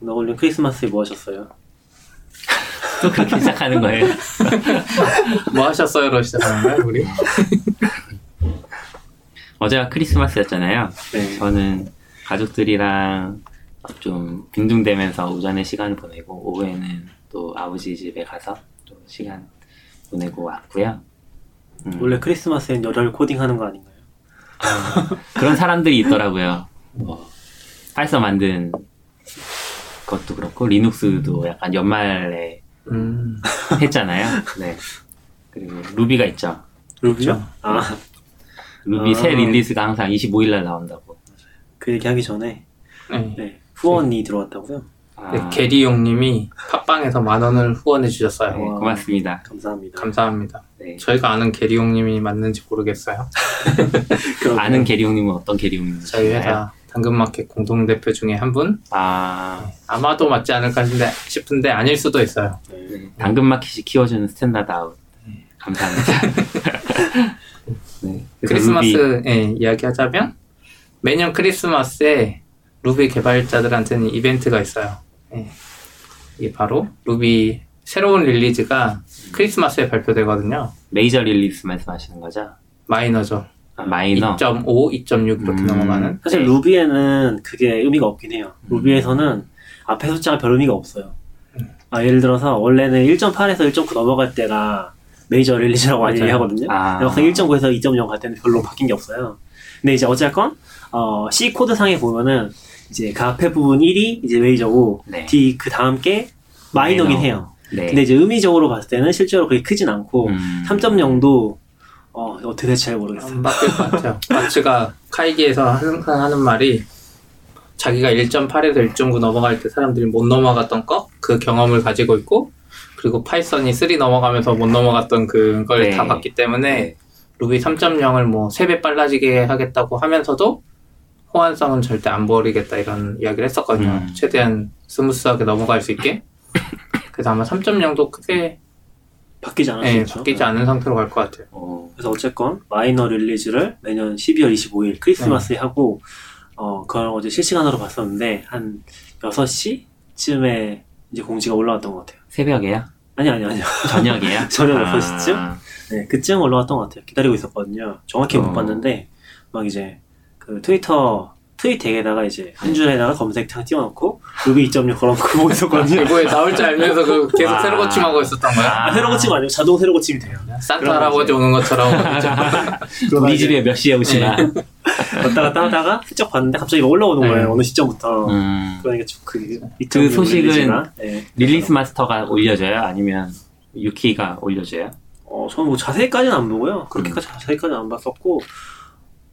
오늘 올린 크리스마스에 뭐 하셨어요? 또 그렇게 시작하는 거예요. 뭐 하셨어요로 시작하는 거예요, 우리? 어제가 크리스마스였잖아요. 네. 저는 가족들이랑 좀 빈둥대면서 오전에 시간을 보내고 오후에는 또 아버지 집에 가서 또 시간 보내고 왔고요. 음, 원래 크리스마스엔 열혈 코딩하는 거 아닌가요? 그런 사람들이 있더라고요. 뭐 파이썬 만든 것도 그렇고 리눅스도 약간 연말에 음, 했잖아요. 네. 그리고 루비가 있죠. 루비요? 아, 루비 아. 새 release가 항상 25일 날 나온다고. 그 얘기 하기 전에 네. 네, 후원이 들어왔다고요? 아, 네, 게리용님이 팟빵에서 만 원을 후원해 주셨어요. 네, 고맙습니다. 감사합니다. 감사합니다. 네. 저희가 아는 게리용님이 맞는지 모르겠어요. 아는 게리용님은 어떤 게리용님이신가요? 저희 회사 당근마켓 공동대표 중에 한 분? 아, 아마도 맞지 않을까 싶은데, 싶은데 아닐 수도 있어요. 네. 네. 당근마켓이 키워주는 스탠다드 아웃. 네, 감사합니다. 네. 크리스마스 이야기하자면 매년 크리스마스에 루비 개발자들한테는 이벤트가 있어요. 예. 이게 바로 루비 새로운 release가 크리스마스에 발표되거든요. 메이저 release 말씀하시는 거죠? 마이너죠. 아, 마이너. 2.5, 2.6 이렇게 음. 넘어가는. 사실 네. 루비에는 그게 의미가 없긴 해요. 루비에서는 앞에 숫자가 별 의미가 없어요. 아, 예를 들어서 원래는 1.8에서 1.9 넘어갈 때가 메이저 release라고 많이. 얘기하거든요. 아. 막상 1.9에서 2.0 갈 때는 별로 바뀐 게 없어요. 근데 이제 어쨌건 어, C 코드 상에 보면은 이제 그 앞에 부분 1이 이제 메이저고 네. D 그 다음 게 마이너긴 마이너. 해요. 네. 근데 이제 의미적으로 봤을 때는 실제로 그렇게 크진 않고 음. 3.0도 어, 어떻게 될지 잘 모르겠어요. 안 바뀔 것 같아요. 마츠가 카이기에서 항상 하는 말이 자기가 1.8에서 1.9 넘어갈 때 사람들이 못 넘어갔던 거, 그 경험을 가지고 있고, 그리고 파이썬이 3 넘어가면서 못 넘어갔던 그걸 네. 다 봤기 때문에 네. 루비 3.0을 뭐 3배 빨라지게 하겠다고 하면서도 호환성은 절대 안 버리겠다 이런 이야기를 했었거든요. 음. 최대한 smooth하게 넘어갈 수 있게. 그래서 아마 3.0도 크게 바뀌지 수 예, 있죠. 바뀌지 않은 상태로 갈 것 같아요. 어, 그래서 어쨌건 마이너 릴리즈를 매년 12월 25일 크리스마스에 하고 어 그걸 어제 실시간으로 봤었는데 한 6시쯤에 이제 공지가 올라왔던 것 같아요. 새벽에요? 아니 아니 아니요. 저녁이에요? 저녁 아. 6시쯤? 네, 그쯤 올라왔던 것 같아요. 기다리고 있었거든요. 정확히 어. 못 봤는데 막 이제 그 트위터 트윗덱에다가 이제 한 줄에다가 검색창 띄워놓고 루비 2.6 걸어놓고 보고 있었거든요. 이거에 나올 줄 알면서 그 계속 와. 새로 고침하고 있었던 거야. 아, 새로 고침 아니고 자동 새로 고침이 돼요. 산타 그런 할아버지 오는 것처럼 우리 집에 몇 시에 오시나? 네. 왔다 갔다 하다가 슬쩍 봤는데 갑자기 올라오는 네. 거예요. 어느 시점부터. 음, 그러니까 좀 그, 그 소식은 release가, 네. release master가 올려줘요? 아니면 유키가 올려줘요? 어, 저는 뭐 자세히까지는 안 보고요. 그렇게까지 자세히까지는 안 봤었고,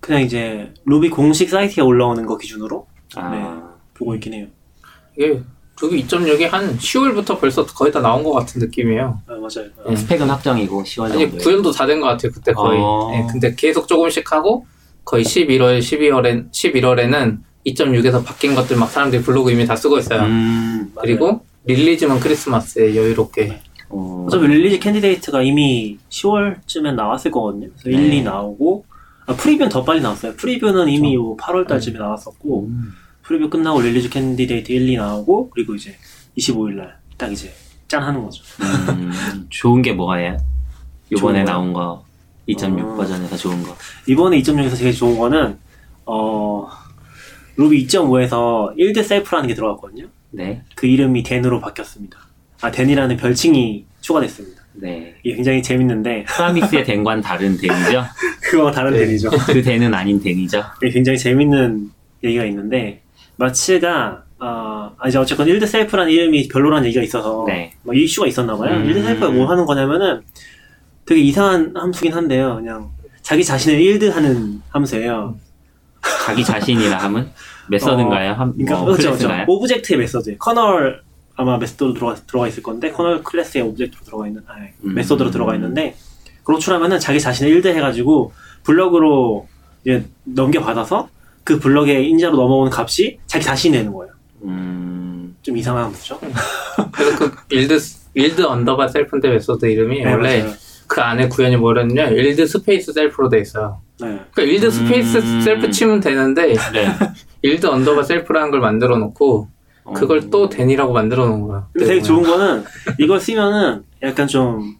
그냥 이제 루비 공식 사이트에 올라오는 거 기준으로 아, 네. 보고 있긴 해요. 이게 루비 2.6이 한 10월부터 벌써 거의 다 나온 것 같은 느낌이에요. 아, 맞아요. 네. 스펙은 확정이고 10월 아니 정도에. 구현도 다 된 것 같아요 그때 거의. 어. 예, 근데 계속 조금씩 하고 거의 11월, 12월에 11월에는 2.6에서 바뀐 것들 막 사람들이 블로그 이미 다 쓰고 있어요. 음, 그리고 release만 크리스마스에 여유롭게. 어, 어차피 release candidate가 이미 10월쯤에 나왔을 거거든요. 그래서 1, 네. 2 나오고, 아, preview는 더 빨리 나왔어요. preview는 이미 8월 달쯤에 나왔었고, 음. preview 끝나고 release candidate 1, 2 나오고, 그리고 이제 25일 날 딱 이제 짠 하는 거죠. 음, 좋은 게? 요번에 좋은 거요? 나온 거 2.6 어. 버전에서 좋은 거. 이번에 2.6에서 제일 좋은 거는 어 루비 2.5에서 yield self라는 게 들어갔거든요. 네, 그 이름이 then으로 바뀌었습니다. 아 then이라는 별칭이 추가됐습니다. 네. 이게 굉장히 재밌는데 Promise의 then과는 다른 then이죠? 그거와 다른 네. then이죠. 그 then은 아닌 then이죠? 이게 굉장히 재밌는 얘기가 있는데 마츠가 어, 아, 이제 어쨌건 yield self라는 이름이 별로라는 얘기가 있어서 네. 막 이슈가 있었나 봐요. 음. yield self가 뭐 하는 거냐면은 되게 이상한 함수긴 한데요. 그냥 자기 자신을 yield 하는 함수예요. 자기 자신이라 함은 method인가요? 함, 그러니까 뭐 그렇죠, 그렇죠. object의 method. Kernel 아마 method로 들어가, 들어가 있을 건데 Kernel 클래스의 object로 들어가 있는 아니, 음. method로 들어가 있는데 호출하면은 자기 자신을 yield 해가지고 블럭으로 이제 넘겨받아서 그 블럭의 인자로 넘어오는 값이 자기 자신이 되는 거예요. 음, 좀 이상한 함수죠. 그래서 그 yield yield underbar self인데 method 이름이 네, 원래 맞아요. 그 안에 구현이 뭐랬냐 yield space self로 돼 있어요. 네. 그러니까 yield 음. space self 치면 되는데 네. yield underbar self라는 걸 만들어 놓고 그걸 또 then이라고 만들어 놓은 거야. 근데 되게 좋은 거는 이걸 쓰면은 약간 좀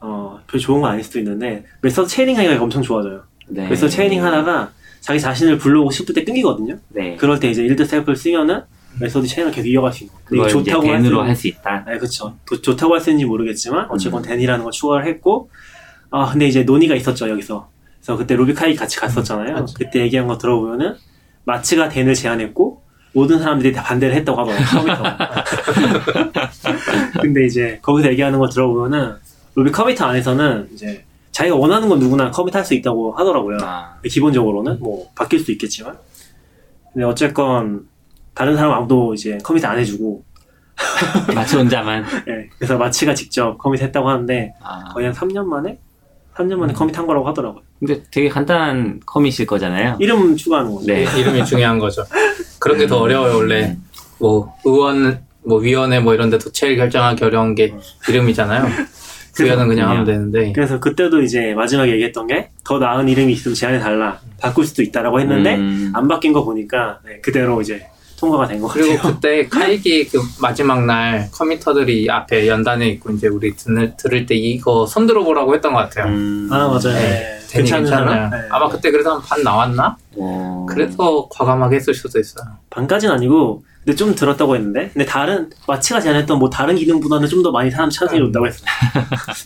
어, 별 좋은 건 아닐 수도 있는데 method chaining 하기가 엄청 좋아져요. 네. method chaining 하다가 자기 자신을 불러오고 싶을 때 끊기거든요. 네. 그럴 때 이제 yield self를 쓰면은 method 체인을 계속 이어갈 수 있는 거예요. 이게 좋다고 할 then으로 수 할 수 있다. 네, 그쵸. 도- 좋다고 할 수 있는지 모르겠지만, 어쨌건 음. then이라는 걸 추가를 했고, 아, 근데 이제 논의가 있었죠, 여기서. 그래서 그때 루비카이 같이 갔었잖아요. 맞지. 그때 얘기한 거 들어보면은, 마츠가 댄을 제안했고, 모든 사람들이 다 반대를 했다고 하더라고요, 컴퓨터가. 근데 이제, 거기서 얘기하는 거 들어보면은, 루비 컴퓨터 안에서는 이제, 자기가 원하는 건 누구나 컴퓨터 할수 있다고 하더라고요. 아, 기본적으로는 뭐 바뀔 수도 있겠지만 근데 어쨌건 다른 사람 아무도 이제 커밋 안 해주고 마치 혼자만. 예, 그래서 마치가 직접 커밋 했다고 하는데 아, 거의 한 3년 만에 3년 만에 커밋 한 거라고 하더라고요 근데 되게 간단한 커밋일 거잖아요. 이름 추가하는 거죠 네. 이름이 중요한 거죠. 그런 게 더 어려워요 원래. 뭐 의원, 뭐 위원회 뭐 이런 데도 제일 결정하기 어려운 게 이름이잖아요. 구현은 그냥 하면 되는데. 그래서 그때도 이제 마지막에 얘기했던 게 더 나은 이름이 있으면 제안해 달라 바꿀 수도 있다라고 했는데 음, 안 바뀐 거 보니까 네, 그대로 이제 통과가 된것 그리고 같아요. 그때 카이기 그 마지막 날 컴퓨터들이 앞에 연단에 있고 이제 우리 들을, 들을 때 이거 손 들어 보라고 했던 것 같아요. 음, 아 맞아요. 네, 네, 괜찮, 괜찮은 괜찮아요. 사람 네. 아마 그때 그래서 한 반 나왔나? 어, 그래서 과감하게 했을 수도 있어요. 반까지는 아니고 근데 좀 들었다고 했는데 근데 다른 마치가 제안했던 뭐 다른 기능보다는 좀 더 많이 사람 찬성이 높다고 했어요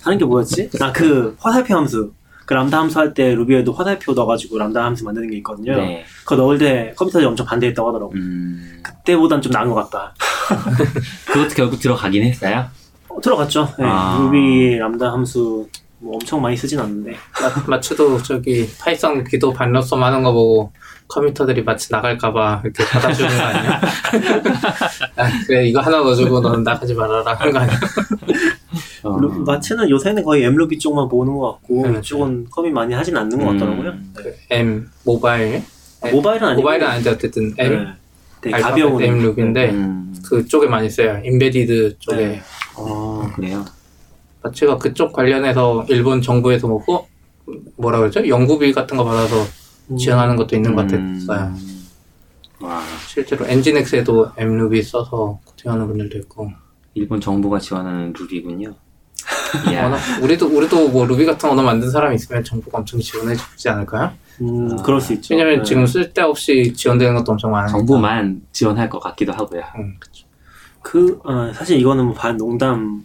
다른 게 뭐였지? 아 그 화살표 함수 그 람다 함수 할 때 루비에도 화살표 넣어가지고 람다 함수 만드는 게 있거든요 네. 그거 넣을 때 컴퓨터들이 엄청 반대했다고 하더라고요 음, 그때보단 좀 나은 것 같다 그것도 결국 들어가긴 했어요. 어, 들어갔죠 네, 아. 루비 람다 함수 뭐 엄청 많이 쓰진 않는데 마- 마츠도 저기 파이썬 귀도 반 로섬 하는 거 보고 committer들이 마치 나갈까봐 이렇게 받아주는 거 아니야? 아, 그래 이거 하나 넣어주고 너는 나가지 말아라 하는 거 아니야? 어, 루- 마츠는 요새는 거의 mruby 쪽만 보는 것 같고 네, 이쪽은 commit 많이 하진 않는 것 음. 같더라고요 네. M 모바일 아, 모바일은 아니고 모바일은 아닌데 어쨌든 M 네. 되게 가벼운 루빈데 음, 그쪽에 많이 써요. embedded 쪽에 네. 어, 그래요. 마치가 그쪽 관련해서 일본 정부에서 뭐 후- 뭐라 그러죠? 연구비 같은 거 받아서 음. 지원하는 것도 있는 것 음, 같았어요. 와, 실제로 엔진엑스에도 M루비 써서 코팅하는 분들도 있고 일본 정부가 지원하는. 이야, 워낙 우리도 우리도 뭐 루비 같은 언어 만든 사람이 있으면 정부가 엄청 지원해 주지 않을까요? 음, 아, 그럴 수 있죠. 왜냐면 네. 지금 쓸데없이 지원되는 것도 엄청 많으니까 정부만 지원할 것 같기도 하고요. 음, 그쵸. 그 어, 사실 이거는 뭐 반 농담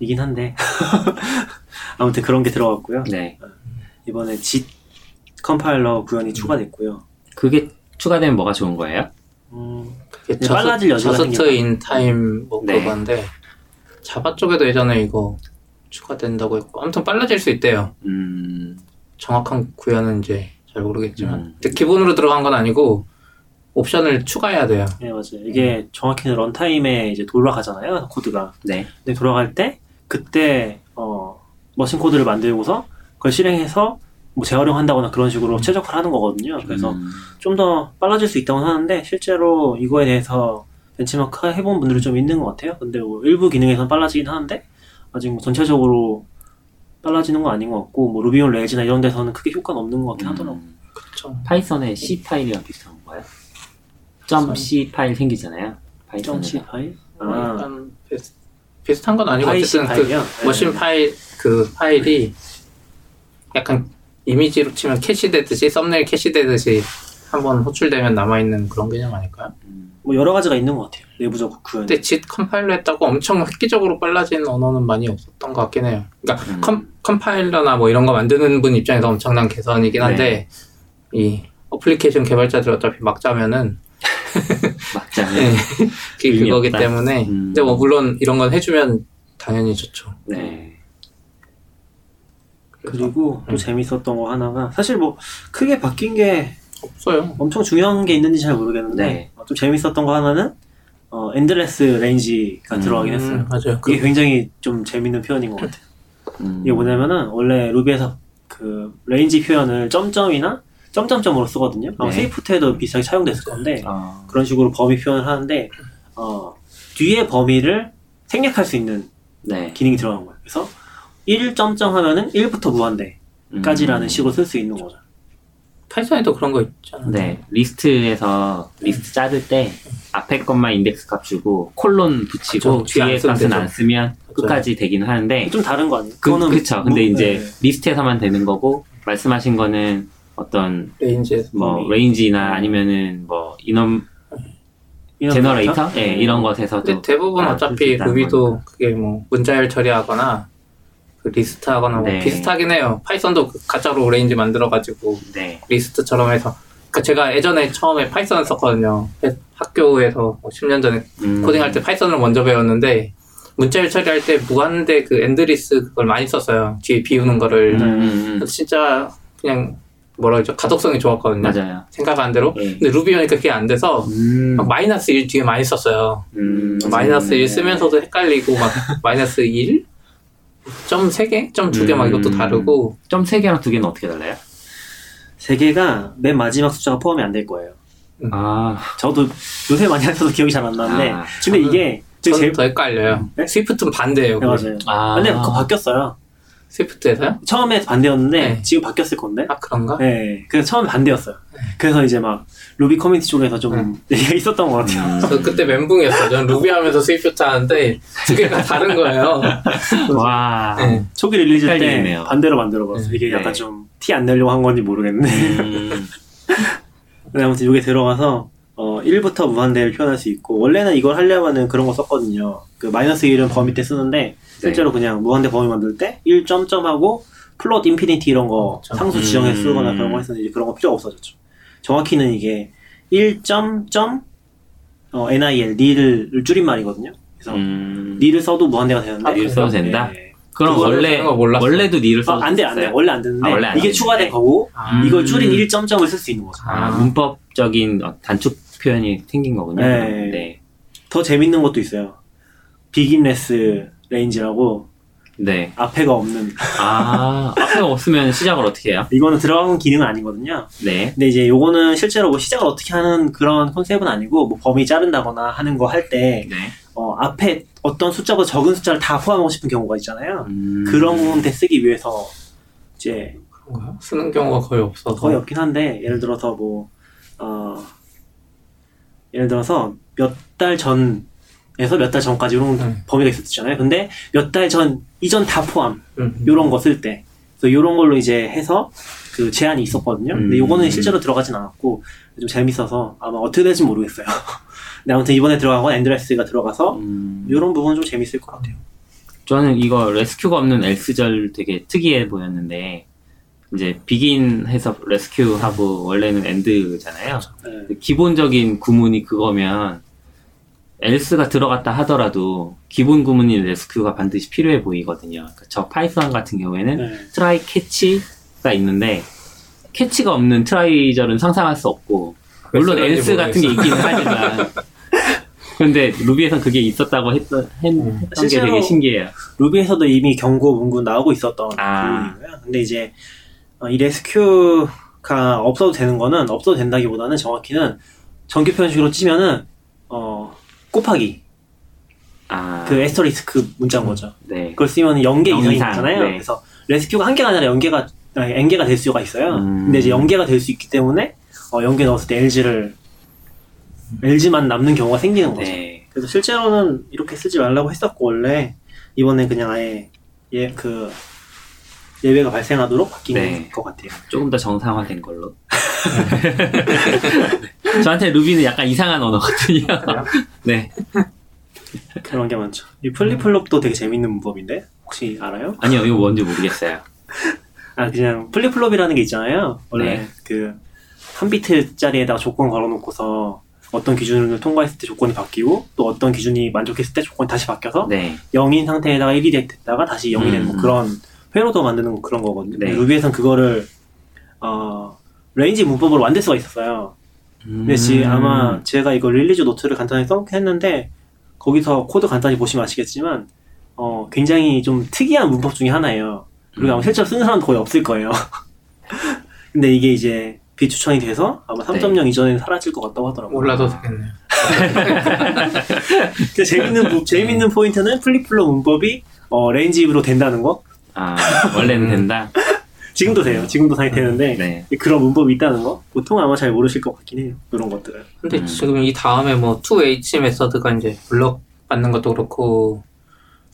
이긴 한데 아무튼 그런 게 들어갔고요. 네. 이번에 JIT 컴파일러 구현이 추가됐고요. 그게 추가되면 뭐가 좋은 거예요? 음, 네, 빨라질 여지가 just. in time 뭐 네. 그건데 자바 쪽에도 예전에 이거 추가된다고 했고 아무튼 빨라질 수 있대요. 음, 정확한 구현은 이제 잘 모르겠지만 음. 근데 기본으로 들어간 건 아니고 옵션을 추가해야 돼요. 네 맞아요. 이게 정확히는 runtime에 이제 돌아가잖아요 코드가. 네. 근데 돌아갈 때 그때 어, machine code를 만들고서 그걸 실행해서 뭐 재활용한다거나 그런 식으로 최적화를 하는 거거든요. 그래서 음, 좀더 빨라질 수 있다고 하는데 실제로 이거에 대해서 벤치마크 해본 분들이 좀 있는 것 같아요. 근데 뭐 일부 기능에선 빨라지긴 하는데 아직 뭐 전체적으로 빨라지는 건 아닌 것 같고 뭐 Ruby on Rails나 이런 데서는 크게 효과는 없는 것 같긴 하더라고. 요 음, 그렇죠. Python의 C 파일이랑 비슷한 건가요? 점 C 파일 생기잖아요. Python에. 점C 파일? 아, 아, 약간 비슷, 비슷한 건 아니고 어쨌든 파일이요? 그 machine 파일 그 파일이 약간 이미지로 치면 캐시되듯이 썸네일 캐시되듯이 한번 호출되면 남아있는 그런 개념 아닐까요? 음, 뭐 여러 가지가 있는 것 같아요. 내부적 구현. 근데 JIT 컴파일러 했다고 엄청 획기적으로 빨라진 언어는 많이 없었던 것 같긴 해요. 그러니까 음. 컴, 컴파일러나 뭐 이런 거 만드는 분 입장에서 엄청난 개선이긴 한데 이 어플리케이션 개발자들 어차피 막 짜면은 맞잖아요. 네. 그게 의미 그거기 없다. 때문에 음. 근데 뭐 물론 이런 건 해주면 당연히 좋죠. 네. 그리고 또 음. 재밌었던 거 하나가 사실 뭐 크게 바뀐 게 없어요. 엄청 중요한 게 있는지 잘 모르겠는데 네. 어, 좀 재밌었던 거 하나는 어, endless range가 음, 들어가긴 했어요. 음, 맞아요. 그, 이게 굉장히 좀 재밌는 표현인 것 같아요. 음, 이게 뭐냐면은 원래 Ruby에서 그 range 표현을 점점이나 점점점으로 쓰거든요. 아마 네. Swift에도 비슷하게 사용됐을 건데 어, 그런 식으로 범위 표현을 하는데 어, 뒤에 범위를 생략할 수 있는 네. 기능이 들어간 거예요. 그래서 1 점점 하면은 1부터 무한대까지라는 음, 식으로 쓸 수 있는 거죠. Python에도 그런 거 있잖아. 네, 리스트에서 리스트 자를 때 앞에 것만 인덱스 값 주고 콜론 붙이고 그쵸, 뒤에 값은. 안 쓰면 끝까지 되긴 하는데 좀 다른 거 아니에요? 그, 그거는 그쵸. 근데 뭐- 이제 네. 리스트에서만 되는 거고 말씀하신 거는 어떤 range에서. 뭐 음. range나 아니면은 뭐 인원 제너레이터? 예, 이런 것에서도 근데 대부분 아, 어차피 Ruby도 거니까. 그게 뭐 문자열 처리하거나 그 리스트 하거나 뭐 네. 비슷하긴 해요. Python도 그 가짜로 range 만들어가지고 네, 리스트처럼 해서. 그 제가 예전에 처음에 Python을 썼거든요. 해- 학교에서 뭐 10년 전에 음, 코딩할 때 Python을 먼저 배웠는데 문자열 처리할 때 무한대 그 endless 그걸 많이 썼어요. 뒤에 비우는 거를. 음, 음, 음. 진짜 그냥 뭐라 그러죠? 가독성이 좋았거든요. 맞아요. 생각한 대로. 예. 근데 루비 하니까 그게 안 돼서 음, 막 마이너스 1 뒤에 많이 썼어요. 음, 마이너스 1 네. 쓰면서도 헷갈리고 막 마이너스 1? 점 3개? 점 2개 막 이것도 음. 다르고 점 3 개랑 두 개는 어떻게 달라요? 세 개가 맨 마지막 숫자가 포함이 안 될 거예요. 아, 저도 요새 많이 안 써서 기억이 잘 안 나는데 아, 근데 이게 제 저는 제일 더 헷갈려요. 네? 스위프트는 반대예요. 네. 맞아요. 아, 근데 그거 바뀌었어요. Swift에서요? 처음에 반대였는데 네. 지금 바뀌었을 건데. 아 그런가? 네, 그래서 처음에 반대였어요. 그래서 이제 막 루비 커뮤니티 쪽에서 좀 얘기가 있었던 것 같아요. 음. 저 그때 멘붕이었어요. 저는 루비 하면서 Swift 하는데 두 개가 다른 거예요. 와, 네. 초기 release 때 헷갈리네요. 반대로 만들어봤어요. 이게 네. 약간 좀 티 안 내려고 한 건지 모르겠는데. 음, 근데 아무튼 이게 들어가서 어, 1부터 무한대를 표현할 수 있고 원래는 이걸 하려면은 그런 거 썼거든요. 그 마이너스 1은 범위 때 쓰는데 실제로 그냥 무한대 범위 만들 때 1 점점 하고 Float Infinity 이런 거 그렇죠. 상수 지정해 음. 쓰거나 그런 거 했었는데 이제 그런 거 필요 없어졌죠. 정확히는 이게 1 점, 점, 어, nil, nil을 줄임말이거든요. 그래서 음. nil을 써도 무한대가 되는데 아, nil 써도 된다? 네. 그럼 원래. 원래도 nil을 어, 써도 안 돼, 안 돼. 원래 안 되는데 아, 원래 안 이게. 추가된 거고 아, 이걸 줄인 음. 1점점을 쓸 수 있는 거죠. 아, 아. 문법적인 어, 단축 표현이 생긴 거군요. 네. 네. 더 재밌는 것도 있어요. beginless range라고 네. 앞에가 없는 아, 앞에가 없으면 시작을 어떻게 해요? 이거는 들어간 기능은 아니거든요. 네. 근데 이제 요거는 실제로 뭐 시작을 어떻게 하는 그런 컨셉은 아니고 뭐 범위 자른다거나 하는 거 할 때 네. 어, 앞에 어떤 숫자보다 적은 숫자를 다 포함하고 싶은 경우가 있잖아요. 음. 그런 때 쓰기 위해서 이제 그런가요? 쓰는 경우가 거의 없어서 거의 없긴 한데 예를 들어서 뭐 어, 예를 들어서 몇 달 전에서 몇 달 전까지 이런 음. 범위가 있었잖아요. 근데 몇 달 전 이전 다 포함 음. 요런 거 쓸 때. 그래서 요런 걸로 이제 해서 그 제한이 있었거든요. 근데 음. 요거는 실제로 들어가진 않았고 좀 재밌어서 아마 어떻게 될지 모르겠어요. 근데 아무튼 이번에 들어간 건 endless가 들어가서 음. 요런 부분 좀 재밌을 것 같아요. 저는 이거 rescue가 없는 else절 되게 특이해 보였는데 이제 begin 해서 rescue 하고 원래는 end잖아요. 네. 기본적인 구문이 그거면 else가 들어갔다 하더라도 기본 구문인 rescue가 반드시 필요해 보이거든요. 그러니까 저 Python 같은 경우에는 네. try catch가 있는데 catch가 없는 try절은 상상할 수 없고 물론 else 같은 게 있기는 하지만 근데 Ruby에선 그게 있었다고 했던, 했, 음. 했던 게 실제로 되게 신기해요. Ruby에서도 이미 경고 문구 나오고 있었던 아. 부분이고요. 근데 이제 어, 이 rescue가 없어도 되는 거는 없어도 된다기보다는 정확히는 정규 표현식으로 치면은 어 곱하기 아, 그 에스터리스크 문자인 거죠. 네. 그걸 쓰면 0개 영 이상이 이상, 있잖아요. 네. 그래서 레스큐가 한 개가 아니라 0개가 아니, n개가 될 수가 있어요. 음. 근데 이제 0개가 될 수 있기 때문에 어, 0개 넣었을 때 LG를 LG만 남는 경우가 생기는 거죠. 네. 그래서 실제로는 이렇게 쓰지 말라고 했었고 원래 이번엔 그냥 아예 예그 예외가 발생하도록 바뀐 네. 것 같아요. 조금 더 정상화된 걸로. 저한테 Ruby는 약간 이상한 언어거든요. 네. 그런 게 많죠. 이 flip-flop도 되게 재밌는 문법인데 혹시 알아요? 아니요, 이거 뭔지 모르겠어요. 아 그냥 flip-flop이라는 게 있잖아요. 원래 네. 그 한 비트짜리에다가 조건 걸어놓고서 어떤 기준을 통과했을 때 조건이 바뀌고 또 어떤 기준이 만족했을 때 조건이 다시 바뀌어서 네. 0인 상태에다가 1이 됐다가 다시 0이 되는 뭐 음. 그런 회로도 만드는 그런 거거든요. 네. 루비에선 그거를 어, range 문법으로 만들 수가 있었어요. 근데 지금 음. 아마 제가 이거 release note를 간단히 써했는데 거기서 코드 간단히 보시면 아시겠지만 어, 굉장히 좀 특이한 문법 중에 하나예요. 그리고 아마 음. 실제로 쓰는 사람도 거의 없을 거예요. 근데 이게 이제 비추천이 돼서 아마 3.0 이전에는 사라질 것 같다고 하더라고요. 몰라도 되겠네요. 재밌는 부- 재밌는 포인트는 flip-flop 문법이 어, range로 된다는 거. 아, 원래는 음. 된다. 지금도 돼요. 지금도 당연히 되는데 네. 그런 문법이 있다는 거 보통 아마 잘 모르실 것 같긴 해요. 그런 것들은. 근데 음. 지금 이 다음에 뭐 2H 메서드가 이제 블럭 받는 것도 그렇고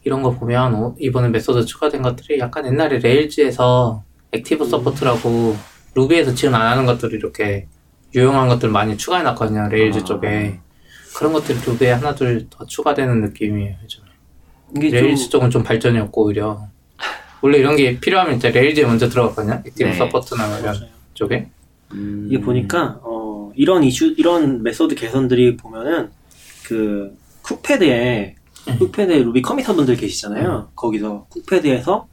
이런 거 보면 어, 이번에 method 추가된 것들이 약간 옛날에 레일즈에서 액티브 서포트라고 루비에서 지금 안 하는 것들이 이렇게 유용한 것들 많이 추가해 놨거든요. 레일즈 아. 쪽에 그런 것들이 루비에 하나둘 더 추가되는 느낌이에요. 요즘에. 이게 레일즈 좀 쪽은 좀 발전이 없고 오히려 원래 이런 게 필요하면 이제 레일즈에 먼저 들어갔거든요. 액티브 네. 서포트나 뭐 이런 맞아요. 쪽에. 음. 이게 보니까 어, 이런 이슈 이런 method 개선들이 보면은 그 쿡패드에 음. 쿡패드에 루비 committer 분들 계시잖아요. 거기서 쿡패드에서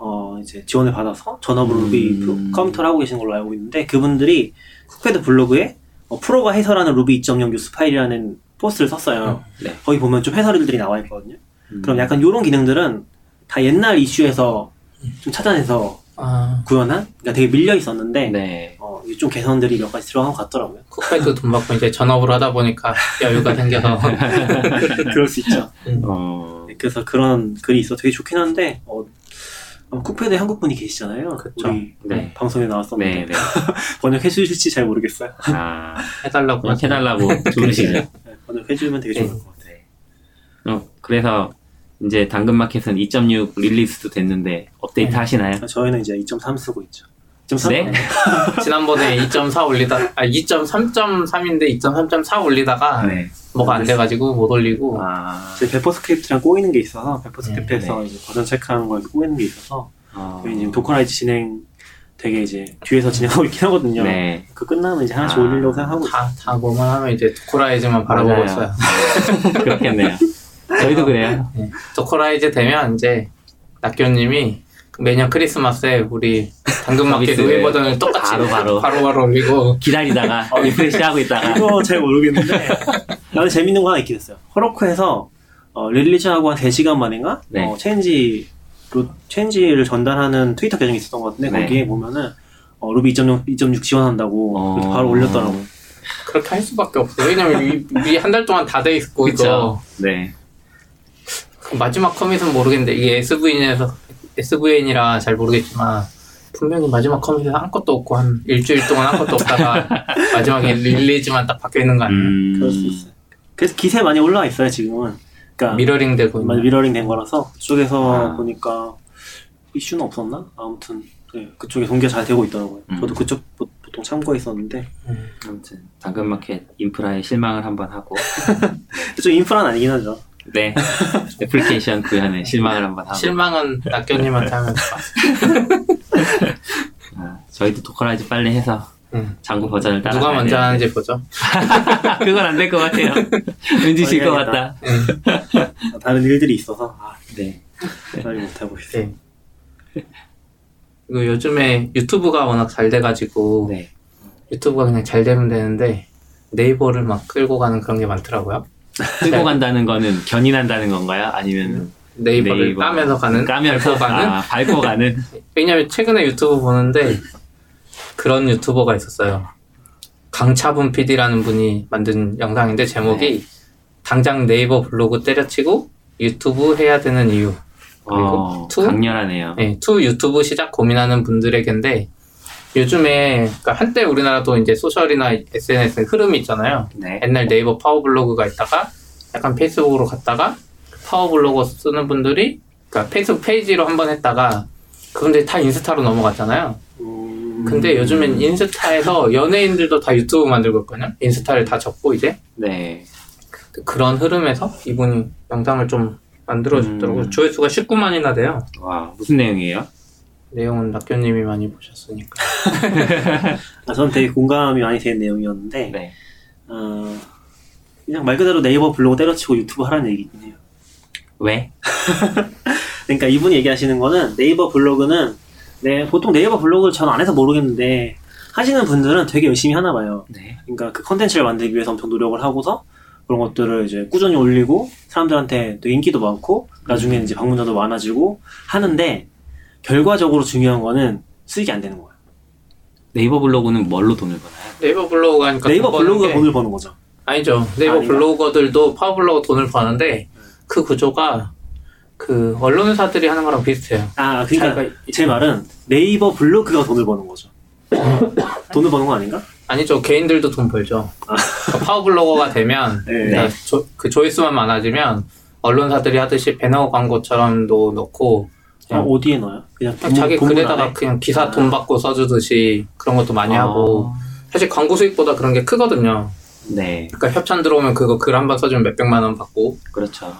어 이제 지원을 받아서 전업으로 음. 루비 프- committer를 하고 계시는 걸로 알고 있는데 그분들이 쿡패드 블로그에 어, 프로가 해설하는 루비 2.0 뉴스 파일이라는 post를 썼어요. 네. 거기 보면 좀 해설들이 나와 있거든요. 음. 그럼 약간 이런 기능들은 다 옛날 이슈에서 좀 찾아내서 아, 구현한 그러니까 되게 밀려 있었는데 네. 어, 이게 좀 개선들이 몇 가지 들어간 것 같더라고요. 쿡패드 돈 받고 이제 전업으로 하다 보니까 여유가 생겨서 그럴 수 있죠. 어. 네, 그래서 그런 글이 있어 되게 좋긴 한데 어, 어, 쿡패드에 한국 분이 계시잖아요. 그쵸. 우리 네. 방송에 나왔었는데 네, 네. 번역해 주실지 잘 모르겠어요. 아, 해달라고 해달라고 좋으시죠. 네, 번역해 주면 되게 좋을 네. 것 같아요. 어, 그래서 이제 당근마켓은 2.6 release도 됐는데 업데이트 네. 하시나요? 아, 저희는 이제 2.3 쓰고 있죠. 2.3? 네? 지난번에 2.4 올리다 아 2.3.3인데 2.3.4 올리다가 네. 뭐가 안 돼가지고 못 올리고 아, 제 배포 스크립트랑 꼬이는 게 있어서 배포 네, 스크립트에서 이제 버전 체크하는 거에 꼬이는 게 있어서 어, 저희 지금 dockerize 진행 되게 이제 뒤에서 진행하고 있긴 하거든요. 네. 그 끝나면 이제 하나씩 아, 올리려고 생각하고 있어요. 다, 다 뭐만 하면 이제 dockerize만 바라보고. 있어요. 그렇겠네요. 저희도 그래요. 네. dockerize 되면 이제 낙교님이 매년 크리스마스에 우리 당근마켓 루비 버전을 똑같이 바로 바로. 바로 바로 올리고 기다리다가 refresh 하고 있다가 이거 잘 모르겠는데 나는 재밌는 거 하나 있긴 했어요. 헤로쿠에서 어, release하고 한 3시간 만인가 네. 어, change log, change를 전달하는 트위터 계정이 있었던 것 같은데 네. 거기에 보면은 어, 루비 2.0, 2.6 지원한다고 어. 바로 올렸더라고요. 그렇게 할 수밖에 없어요. 왜냐면 우리 한달 동안 다 돼 있고 이거 네. 그 마지막 commit은 모르겠는데 이게 SVN에서 SVN이라 잘 모르겠지만 분명히 마지막 commit에서 아무것도 없고 한 일주일 동안 아무것도 없다가 마지막에 release만 딱 박혀 있는 거 아니에요? 음, 그럴 수 있어요. 그래서 git에 많이 올라와 있어요 지금은. 그러니까 미러링 되고 있는. 미러링 된 거라서 그쪽에서 아. 보니까 이슈는 없었나? 아무튼 네, 그쪽에 동기가 잘 되고 있더라고요. 음. 저도 그쪽 보, 통 참고했었는데 음. 아무튼 당근마켓 인프라에 실망을 한번 하고 그쪽 인프라는 아니긴 하죠. 네 애플리케이션 구현에 실망을 한번 하고 실망은 낙견님한테 하면 돼. 아, 저희도 dockerize 빨리 해서 음. 장구 버전을 따라 누가 먼저 하는지 보죠. 그건 안 될 것 같아요 왠지 질 것 같다 아, 다른 일들이 있어서 아, 네 빨리 못 하고 있어요. 네. 그리고 요즘에 유튜브가 워낙 잘 돼가지고 네. 유튜브가 그냥 잘 되면 되는데 네이버를 막 끌고 가는 그런 게 많더라고요. 끌고 간다는 거는 견인한다는 건가요? 아니면 네이버를 네이버 까면서 가는, 까면서 밟고 가는. 아, 밟고 가는 왜냐면 최근에 유튜브 보는데 그런 유튜버가 있었어요. 강차분 PD라는 분이 만든 영상인데 제목이 당장 네이버 블로그 때려치고 유튜브 해야 되는 이유. 그리고 어, to? 강렬하네요 네, to 유튜브 시작 고민하는 분들에게인데 요즘에 그러니까 한때 우리나라도 이제 social이나 SNS 흐름이 있잖아요. 네. 옛날 네이버 파워블로그가 있다가 약간 페이스북으로 갔다가 파워블로그 쓰는 분들이 그러니까 페이스북 페이지로 한번 했다가 그런데 다 인스타로 넘어갔잖아요. 음, 근데 요즘엔 인스타에서 연예인들도 다 유튜브 만들고 있거든요. 인스타를 다 접고 이제 네. 그런 흐름에서 이분이 영상을 좀 만들어줬더라고요. 음. 조회수가 19만이나 돼요. 와 무슨 내용이에요? 내용은 낙교님이 많이 보셨으니까. 아, 저는 되게 공감이 많이 되는 내용이었는데 네. 어, 그냥 말 그대로 네이버 블로그 때려치고 유튜브 하라는 얘기긴 해요. 왜? 그러니까 이분이 얘기하시는 거는 네이버 블로그는 네, 보통 네이버 블로그를 전 안 해서 모르겠는데 하시는 분들은 되게 열심히 하나 봐요. 네. 그러니까 그 컨텐츠를 만들기 위해서 엄청 노력을 하고서 그런 것들을 이제 꾸준히 올리고 사람들한테 또 인기도 많고 나중에는 이제 방문자도 많아지고 하는데 결과적으로 중요한 거는 수익이 안 되는 거예요. 네이버 블로그는 뭘로 돈을 버나요? 네이버 블로그가 하니까 네이버 돈 버는 블로그가 게- 돈을 버는 거죠. 아니죠. 네이버 아닌가? 블로거들도 파워블로거 돈을 버는데 그 구조가 그 언론사들이 하는 거랑 비슷해요. 아, 그러니까 제 말은 네이버 블로그가 돈을 버는 거죠. 돈을 버는 거 아닌가? 아니죠. 개인들도 돈 벌죠. 그러니까 파워블로거가 되면 네. 그러니까 조, 그 조회수만 많아지면 언론사들이 하듯이 배너 광고처럼도 넣고 아, 어디에 넣어요? 그냥 자기 글에다가 안에? 그냥 기사 아. 돈 받고 써주듯이 그런 것도 많이 하고 사실 광고 수익보다 그런 게 크거든요. 네, 그러니까 협찬 들어오면 그거 글 한 번 써주면 몇 백만 원 받고 그렇죠.